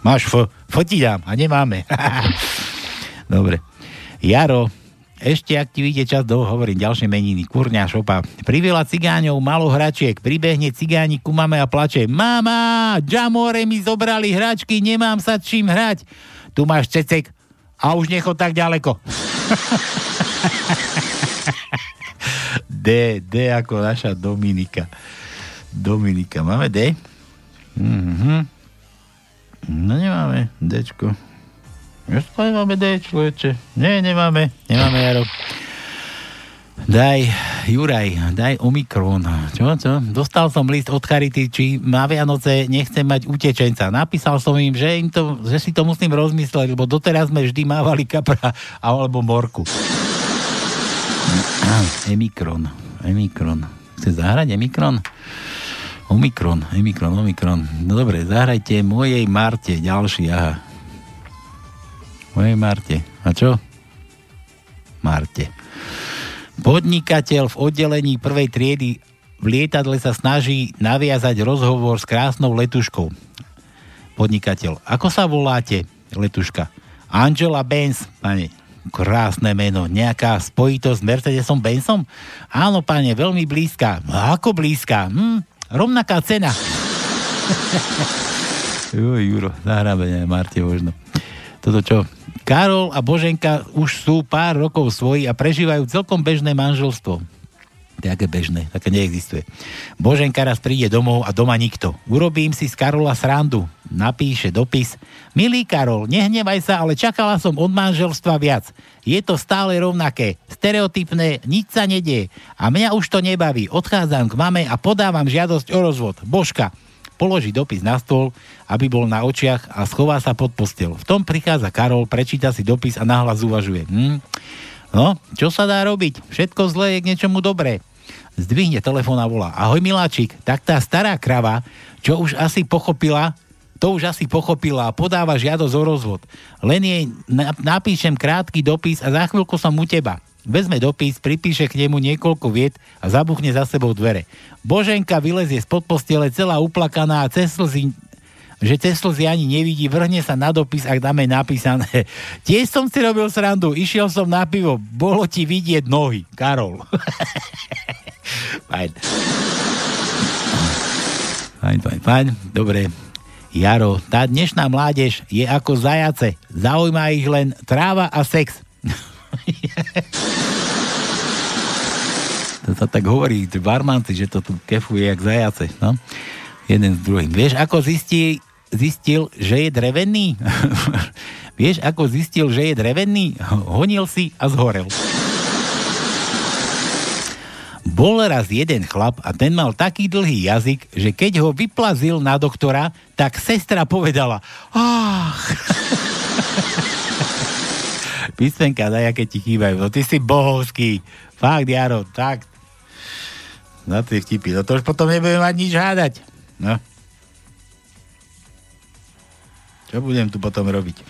Máš F. F ti dám. A nemáme. Dobre. Jaro, ešte ak ti vyjde čas do, hovorím, ďalšie meniny, kurňa, šopa. Priveľa cigáňov, malo hračiek, pribehne cigáni ku mame a plače. Mama, Jamore mi zobrali hračky, nemám sa čím hrať. Tu máš cecek a už nechod tak ďaleko. D, D ako naša Dominika. Dominika, máme D? Mhm. No nemáme Dčko. Ešte nemáme D, človeče. Nie, nemáme. Nemáme, Jaro. Daj, Juraj, daj Omikron. Čo, čo? Dostal som list od Charity, či na Vianoce nechcem mať utečenca. Napísal som im, že, im to, že si to musím rozmyslieť, lebo doteraz sme vždy mávali kapra alebo morku. Emikron. Emikron. Chce zahrať Emikron? Omikron, Emikron, Omikron. No dobre, zahrajte mojej Marte, ďalší, aha. Mojej Marte. A čo? Marte. Podnikateľ v oddelení prvej triedy v lietadle sa snaží naviazať rozhovor s krásnou letuškou. Podnikateľ. Ako sa voláte, letuška? Angela Benz, pane. Krásne meno. Nejaká spojitosť s Mercedesom Benzom? Áno, pane, veľmi blízka. Ako blízka? Hm, rovnaká cena. jo, Juro, zahráme Marte možno. Toto čo? Karol a Boženka už sú pár rokov svoji a prežívajú celkom bežné manželstvo. Také bežné, také neexistuje. Boženka raz príde domov a doma nikto. Urobím si z Karola srandu. Napíše dopis. Milý Karol, nehnevaj sa, ale čakala som od manželstva viac. Je to stále rovnaké, stereotypné, nič sa nedie. A mňa už to nebaví. Odchádzam k mame a podávam žiadosť o rozvod. Božka, položí dopis na stôl, aby bol na očiach a schová sa pod postel. V tom prichádza Karol, prečíta si dopis a nahlas uvažuje. Hm? No, čo sa dá robiť? Všetko zlé je k niečomu dobré. Zdvihne telefón a volá. Ahoj miláčik, tak tá stará krava, čo už asi pochopila, to už asi pochopila a podáva žiadosť o rozvod. Len jej napíšem krátky dopis a za chvíľku som u teba. Vezme dopis, pripíše k nemu niekoľko viet a zabuchne za sebou dvere. Boženka vylezie spod postele celá uplakaná a cez slzy že cez slzy ani nevidí, vrhne sa na dopis, ak dáme napísané. Tiež som si robil srandu, išiel som na pivo, bolo ti vidieť nohy. Karol. fajn. Fajn, fajn, fajn. Dobre. Jaro, tá dnešná mládež je ako zajace. Zaujíma ich len tráva a sex. to sa tak hovorí, barmanci, že to tu kefuje jak zajace. No? Jeden s druhým. Vieš, ako zistí, zistil, že je drevený? Vieš, ako zistil, že je drevený? Honil si a zhorel. Bol raz jeden chlap a ten mal taký dlhý jazyk, že keď ho vyplazil na doktora, tak sestra povedala Ach. Písmenka, daj, aké ti chýbajú. No ty si bohovský. Fakt, Jaro, tak. Na tie vtipy. No to už potom nebudeme mať nič hádať. No. Čo budem tu potom robiť?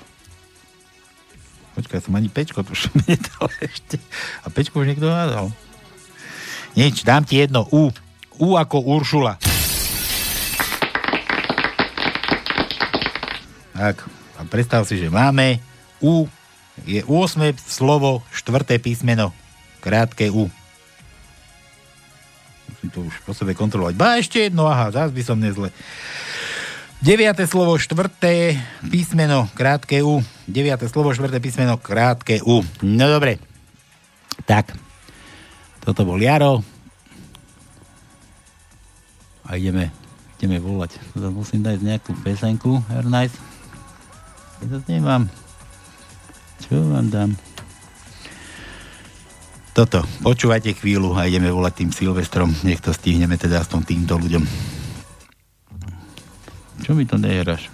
Počkaj, som ani pečko tu už nedal ešte. A pečko už niekto hádal. Nič, dám ti jedno. U. U ako Uršula. Tak, a predstav si, že máme U, je 8 slovo, štvrté písmeno, krátke U. To už po sebe kontrolovať. Ba, ešte jedno, aha, zás by som nezle. Deviate slovo, štvrté písmeno, krátke U. Deviate slovo, štvrté písmeno, krátke U. No dobre. Tak. Toto bol Jaro. A ideme, ideme volať. Toto musím dať nejakú pesenku, Air Nice. Ja to nemám. Čo vám dám? Toto. Počúvajte chvíľu a ideme volať tým Silvestrom. Nech to stihneme teda aspoň týmto ľuďom. Čo mi to nehráš?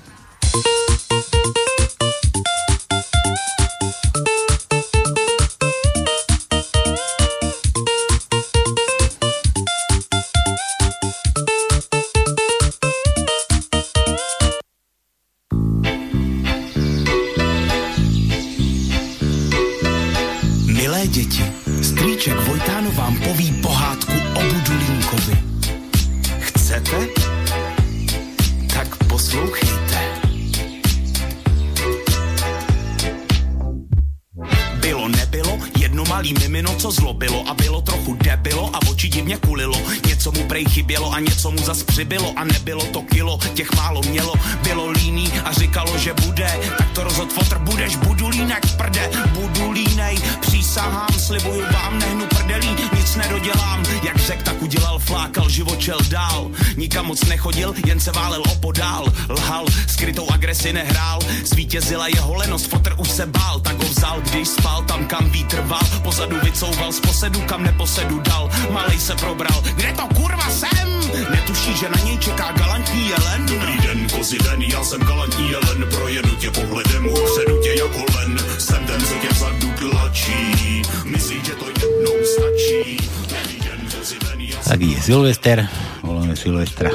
Divně kulilo. Něco mu prej chybělo a něco mu zas přibylo a nebylo to kilo, těch málo mělo. Bylo líný a říkalo, že bude, tak to rozhod fotr, budeš budulínek v prde, budulínej, přísahám, slibuju vám, nehnu prdelí, nic nedodělám, jak řek, tak udělal, flákal, živočel dál, nikam moc nechodil, jen se válel opodál, lhal, skrytou agresi nehrál, zvítězila jeho lenost, fotr už se bál, tak ho vzal, když spal, tam kam vítr val, pozadu vycouval, z posedu kam neposedu dal, malej se probral, kde to kurva jsem? Netuší, že na něj čeká galantní jelen. Dobrý den, kozy den, já jsem galantní jelen, projedu tě pohledem, upředu tě jako len, jsem ten, co tě vzadu tlačí, myslí, že to jednou stačí. Dobrý den, kozy den, já Tak je Silvester, voláme Silvestra.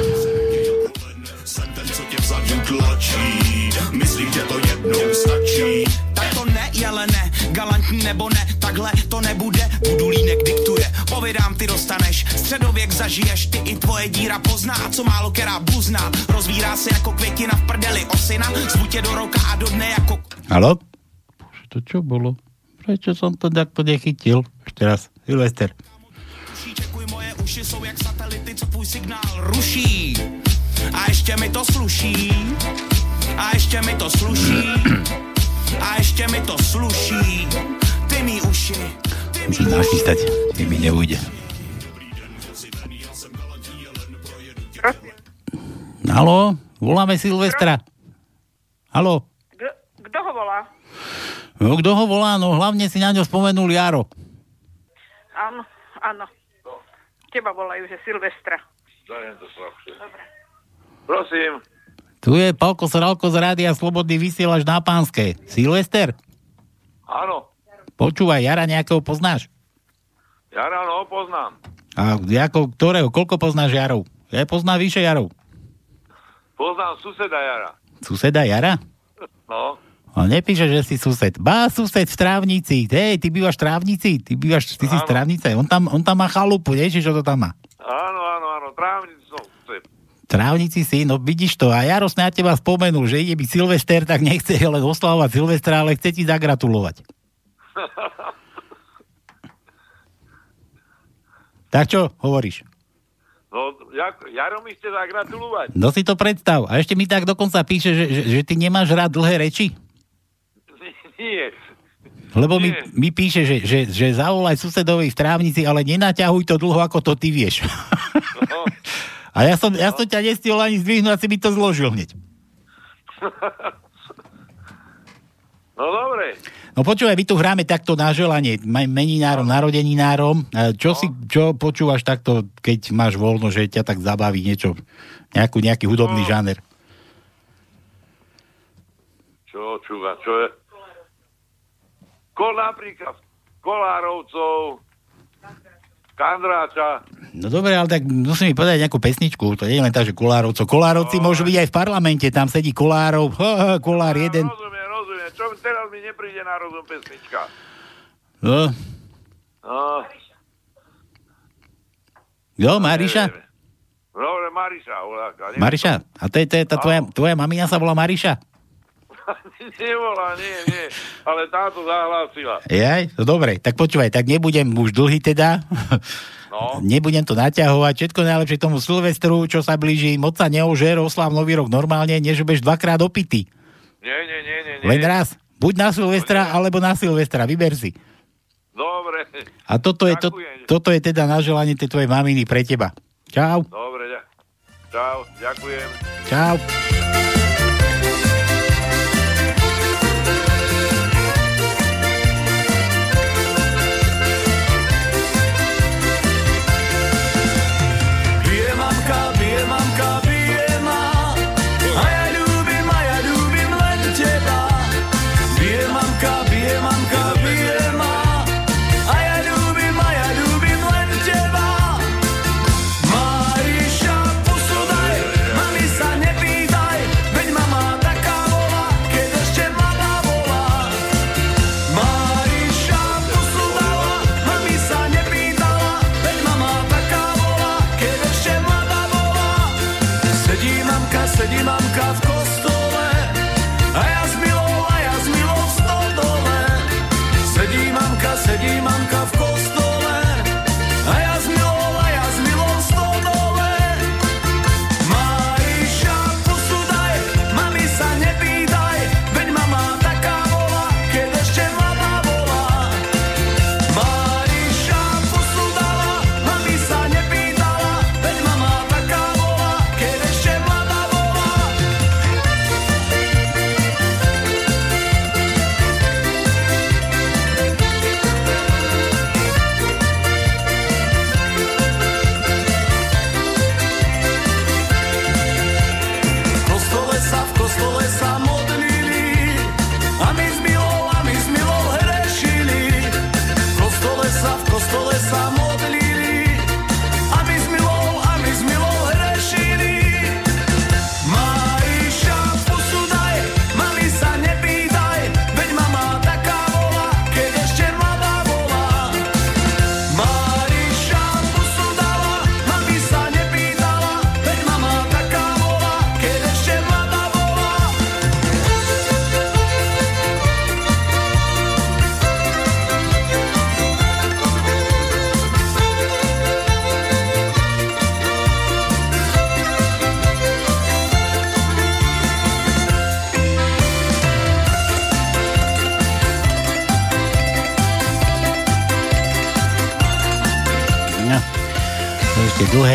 jsem ten, co tě vzadu tlačí, myslí, že to jednou stačí. Nebo ne, takhle to nebude, budulínek diktuje, povědám, ty dostaneš, středověk zažiješ, ty i tvoje díra pozná, a co málo která buzná, rozvírá se jako květina v prdeli osina, zvu tě do roka a do dne jako Halo? Bože, to čo bolo? Prečo som to takto nechytil? Ešte raz. Silvester. Čekuj, moje uši jsou jak satelity, co tvůj signál ruší. A ještě mi to sluší. A ještě mi to sluší. A ještě mi to sluší. Ty mý uši. Musím nachystať, keď mi neujde. Halo? Voláme Silvestra. Halo? Kto ho volá? No, kto ho volá? No, hlavne si na ňo spomenul Jaro. Áno, áno. Teba volajú, že Silvestra. Dobre. Prosím. Tu je Palko Sralko z Rádia Slobodný vysielač na Pánske. Silvester? Áno. Počúvaj, Jara nejakého poznáš? Jara, no, poznám. A ako, ktorého? Koľko poznáš Jarov? Ja poznám vyše Jarov. Poznám suseda Jara. Suseda Jara? No. A nepíše, že si sused. Bá, sused v Trávnici. Hej, ty bývaš v Trávnici? Ty bývaš, ty si z Trávnice. On tam, on tam má chalupu, vieš, čo to tam má? Áno, áno, áno. Trávnic som sused. Trávnici si, no vidíš to. A Jaros na teba spomenul, že ide byť Silvester, tak nechce len oslavovať Silvestra, ale chce ti zagratulovať. Tak čo hovoríš? No, jak, Jaro mi chce zagratulovať. No si to predstav. A ešte mi tak dokonca píše, že, že, že ty nemáš rád dlhé reči. Nie. Lebo mi, mi píše, že, že, že zavolaj susedovi v trávnici, ale nenaťahuj to dlho, ako to ty vieš. No, A ja som, ja som ťa nestihol ani zdvihnúť, a si mi to zložil hneď. no dobre. No počúvaj, my tu hráme takto na želanie, meninárom, narodeninárom. Čo, si, čo počúvaš takto, keď máš voľno, že ťa tak zabaví niečo, nejakú, nejaký hudobný žáner? Čo čúva, čo je? Ko napríklad Kolárovcov, Kandráča. No dobre, ale tak musím mi povedať nejakú pesničku. To nie je len tak, že Kolárovco. Kolárovci môžu byť aj v parlamente, tam sedí Kolárov. Kolár jeden. Rozumiem, rozumiem. Čo teraz mi nepríde na rozum pesnička? No, No, jo, Mariša? dobre, Mariša. Mariša? A to je, to je tá tvoja, tvoja mamina sa volá Mariša? Nevolá, nie, nie. Ale táto zahlásila. Jaj, no dobre, tak počúvaj, tak nebudem už dlhý teda. No. Nebudem to naťahovať. Všetko najlepšie tomu Silvestru, čo sa blíži. Moc sa neožer, oslav Nový rok normálne, než budeš dvakrát opity. Nie, nie, nie, nie. nie. Len raz. Buď na Silvestra, alebo na Silvestra. Vyber si. Dobre. A toto je, to, toto je teda na želanie tej tvojej maminy pre teba. Čau. Dobre, čau, ďakujem. Čau.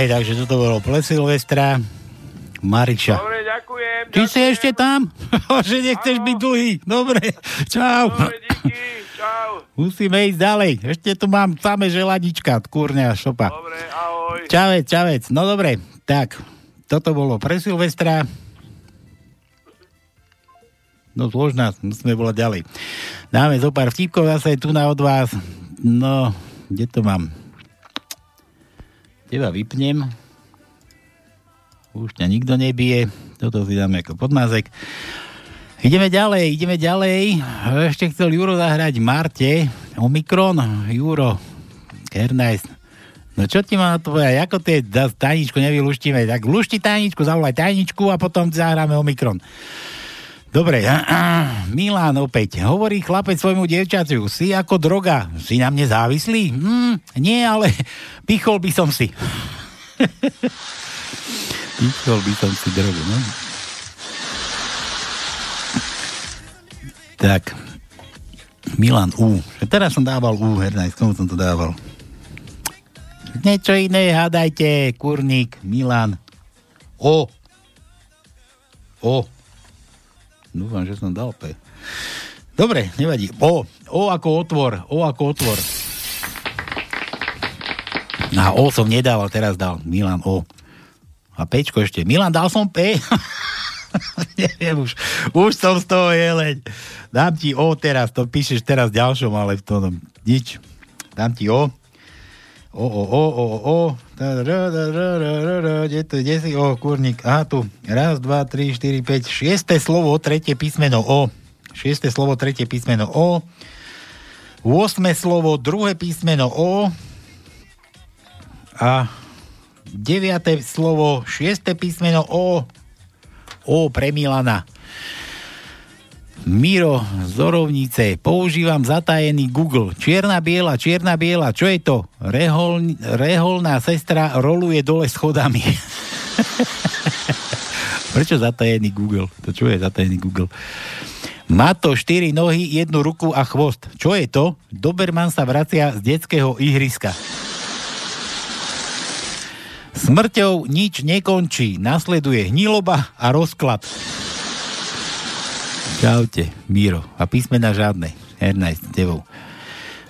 Dlhé, takže toto bolo pre Silvestra. Mariša. Dobre, ďakujem. Ty si ešte tam? že nechceš byť dlhý. Dobre, čau. Dobre, díky, čau. Musíme ísť ďalej. Ešte tu mám samé želadička, kurňa šopa. Dobre, ahoj. Čavec, čavec. No dobre, tak, toto bolo pre Silvestra. No zložná, musíme volať ďalej. Dáme zo pár vtipkov zase tu na od vás. No, kde to mám? Teba vypnem. Už ťa nikto nebije. Toto si dáme ako podmázek. Ideme ďalej, ideme ďalej. Ešte chcel Juro zahrať Marte. Omikron. Juro. Ernest. No čo ti má povedať? Ako tie tajničku nevyluštíme? Tak lušti tajničku, zavolaj tajničku a potom zahráme Omikron. Dobre, Milan opäť. Hovorí chlapec svojmu dievčatiu, si ako droga, si na mne závislý? Hm, nie, ale pichol by som si. pichol by som si drogu, no. Tak, Milan U. Teraz som dával U, Hernaj, komu som to dával? Niečo iné, hádajte, kurník, Milan. O. O. Dúfam, že som dal P. Dobre, nevadí. O. O ako otvor. O ako otvor. Na O som nedával, teraz dal. Milan O. A Pčko ešte. Milan, dal som P? Neviem už. Už som z toho jeleň. Dám ti O teraz, to píšeš teraz ďalšom, ale v tom nič. Dám ti O. O, o, o, o, o. Kde si? O, kurník. Aha, tu. Raz, dva, tri, štyri, päť. Šiesté slovo, tretie písmeno O. Šiesté slovo, tretie písmeno O. 8. slovo, druhé písmeno O. A 9. slovo, 6. písmeno O. O pre Milana. Miro z Orovnice. Používam zatajený Google. Čierna biela, čierna biela. Čo je to? Rehol, reholná sestra roluje dole schodami. Prečo zatajený Google? To čo je zatajený Google? Má to 4 nohy, jednu ruku a chvost. Čo je to? Doberman sa vracia z detského ihriska. Smrťou nič nekončí. Nasleduje hniloba a rozklad. Čaute, Míro. A písmena žiadne. Hernaj s tebou.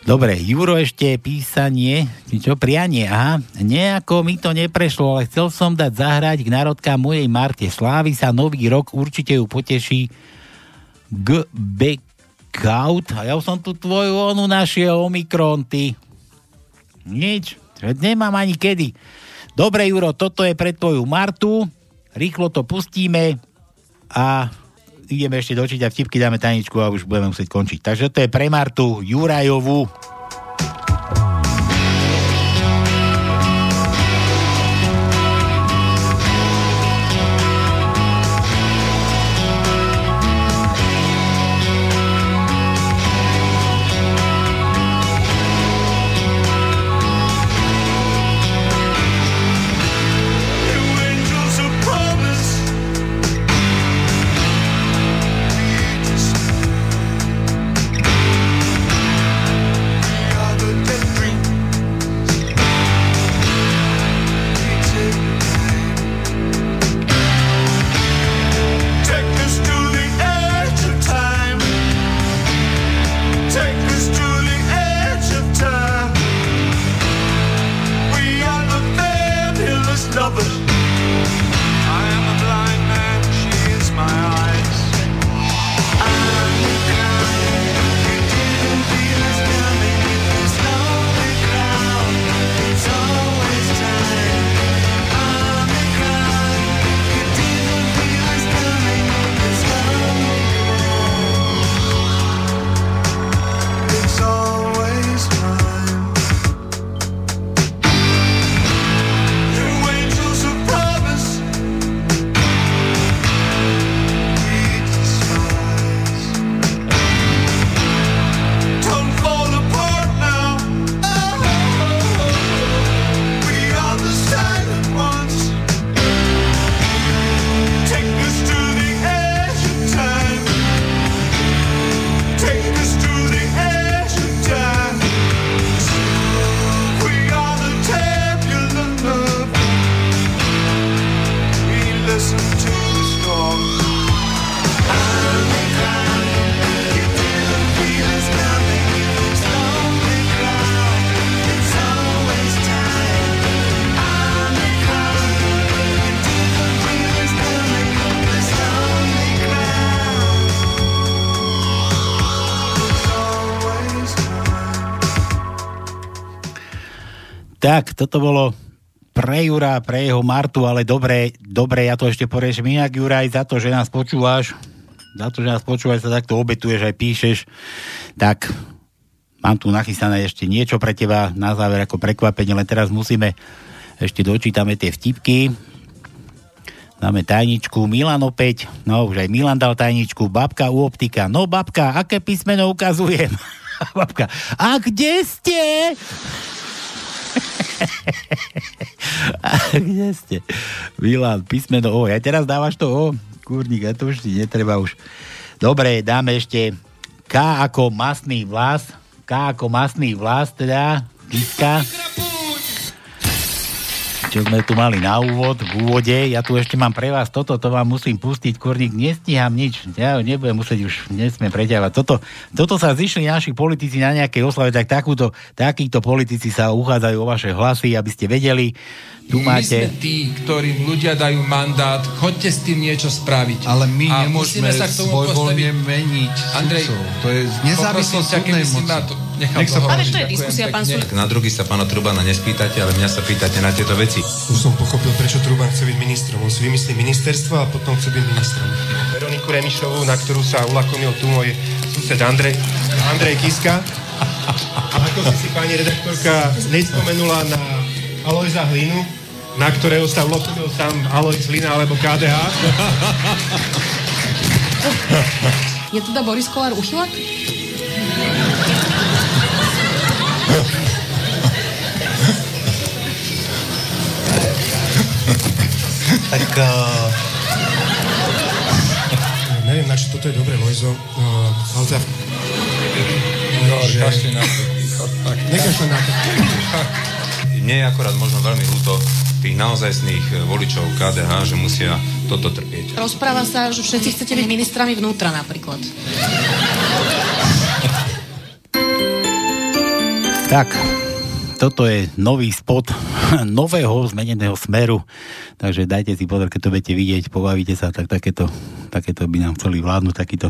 Dobre, Juro ešte písanie, čo prianie, aha, nejako mi to neprešlo, ale chcel som dať zahrať k národka mojej Marte. Slávi sa nový rok, určite ju poteší G. Backout. A ja som tu tvoju onu našiel, Omikron, ty. Nič, nemám ani kedy. Dobre, Juro, toto je pre tvoju Martu. Rýchlo to pustíme a ideme ešte dočiť a vtipky dáme tajničku a už budeme musieť končiť. Takže to je pre Martu Jurajovú. Tak, toto bolo pre Jura, pre jeho Martu, ale dobre, dobre, ja to ešte poriešim inak, Juraj, za to, že nás počúvaš, za to, že nás počúvaš, sa takto obetuješ, aj píšeš, tak mám tu nachystané ešte niečo pre teba na záver ako prekvapenie, len teraz musíme, ešte dočítame tie vtipky, Dáme tajničku, Milan opäť, no už aj Milan dal tajničku, babka u optika, no babka, aké písmeno ukazujem? babka, a kde ste? A kde ste? Milan, písmeno O. Ja teraz dávaš to O? Kurník, ja to už ti netreba už. Dobre, dáme ešte K ako masný vlas. K ako masný vlas, teda. Kiska. Čo sme tu mali na úvod, v úvode. Ja tu ešte mám pre vás toto, to vám musím pustiť, kurník, nestíham nič. Ja nebudem musieť už, nesmiem preťavať. Toto, toto sa zišli naši politici na nejakej oslave, tak takúto, takíto politici sa uchádzajú o vaše hlasy, aby ste vedeli. Tu My máte... sme tí, ktorým ľudia dajú mandát, choďte s tým niečo spraviť. Ale my A nemôžeme sa k tomu svojvoľne meniť Andrej. To je nezávislosť súdnej moci. nechal Nech sa. Ale to je diskusia, pán pekne. Sul- Na druhý sa pána Trubana nespýtate, ale mňa sa pýtate na tieto veci. Už som pochopil, prečo Truban chce byť ministrom. On si vymyslí ministerstvo a potom chce byť ministrom. Veroniku Remišovú, na ktorú sa ulakomil tu môj sused Andrej, Andrej Kiska. A ako si si pani redaktorka nespomenula na Alojza Hlinu, na ktorého sa ulokomil sám Alojz Hlina alebo KDH. Je teda Boris Kolár uchylak? Tak... Uh... Neviem, na čo toto je dobré, Lojzo, uh, ale za... No, kašli na to. Tak. Nekašľa na to. Mne je akorát možno veľmi ľúto tých naozajstných e, voličov KDH, že musia toto trpieť. Rozpráva sa, že všetci chcete byť ministrami vnútra napríklad. Tak, toto je nový spot nového zmeneného smeru, takže dajte si pozor, keď to budete vidieť, pobavíte sa, tak takéto, takéto by nám chceli vládnuť, takýto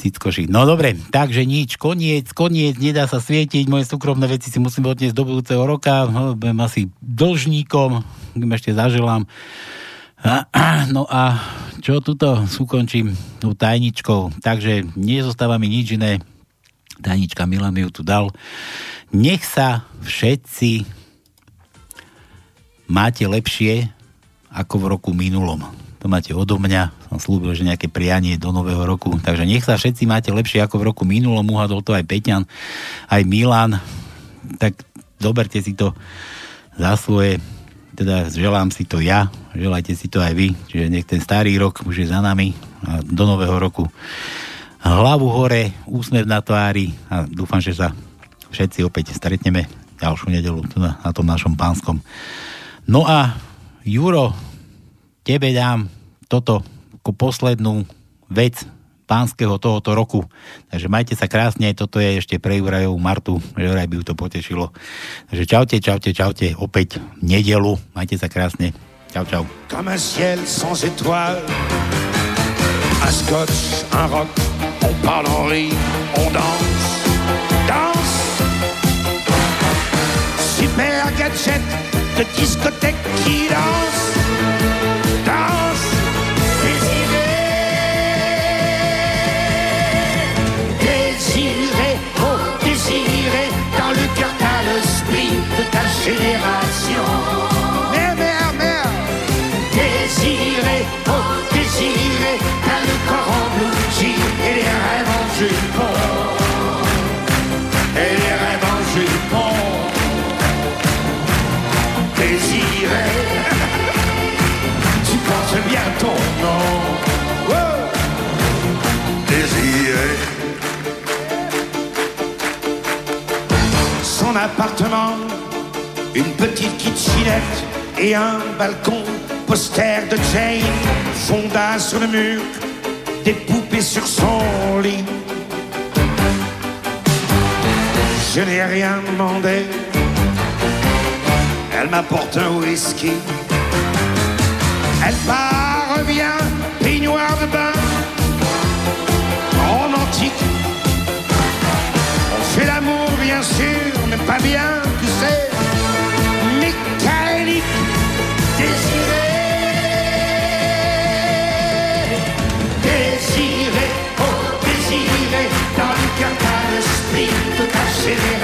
cickoši. No dobre, takže nič, koniec, koniec, nedá sa svietiť, moje súkromné veci si musím odniesť do budúceho roka, no, budem asi dlžníkom, im ešte zaželám. No a čo tuto súkončím tou tajničkou, takže nezostáva mi nič iné, tajnička Milan mi ju tu dal, nech sa všetci máte lepšie ako v roku minulom. To máte odo mňa, som slúbil, že nejaké prianie do nového roku. Takže nech sa všetci máte lepšie ako v roku minulom, uhadol to aj Peťan, aj Milan. Tak doberte si to za svoje, teda želám si to ja, želajte si to aj vy, čiže nech ten starý rok už je za nami a do nového roku hlavu hore, úsmev na tvári a dúfam, že sa všetci opäť stretneme ďalšiu nedelu tu na, na tom našom pánskom. No a Juro, tebe dám toto ako poslednú vec pánskeho tohoto roku. Takže majte sa krásne, toto je ešte pre Jurajovú Martu, že Juraj by ju to potešilo. Takže čaute, čaute, čaute, opäť nedelu, majte sa krásne. Čau, čau. Comme un ciel sans étoiles, un scotch, un rock, on parle, on rit, on danse. Gadget de discothèque qui danse, danse, désiré, désiré, oh désiré, dans le cœur t'as le spleen de appartement, une petite kitchenette et un balcon, poster de Jane, fonda sur le mur, des poupées sur son lit. Je n'ai rien demandé, elle m'apporte un whisky. Elle part, revient, peignoir de bain, romantique. On fait l'amour, bien sûr, pas bien, tu sais, mécanique désirée. Désirée, oh désirée, dans le cœur t'as l'esprit tout acéré.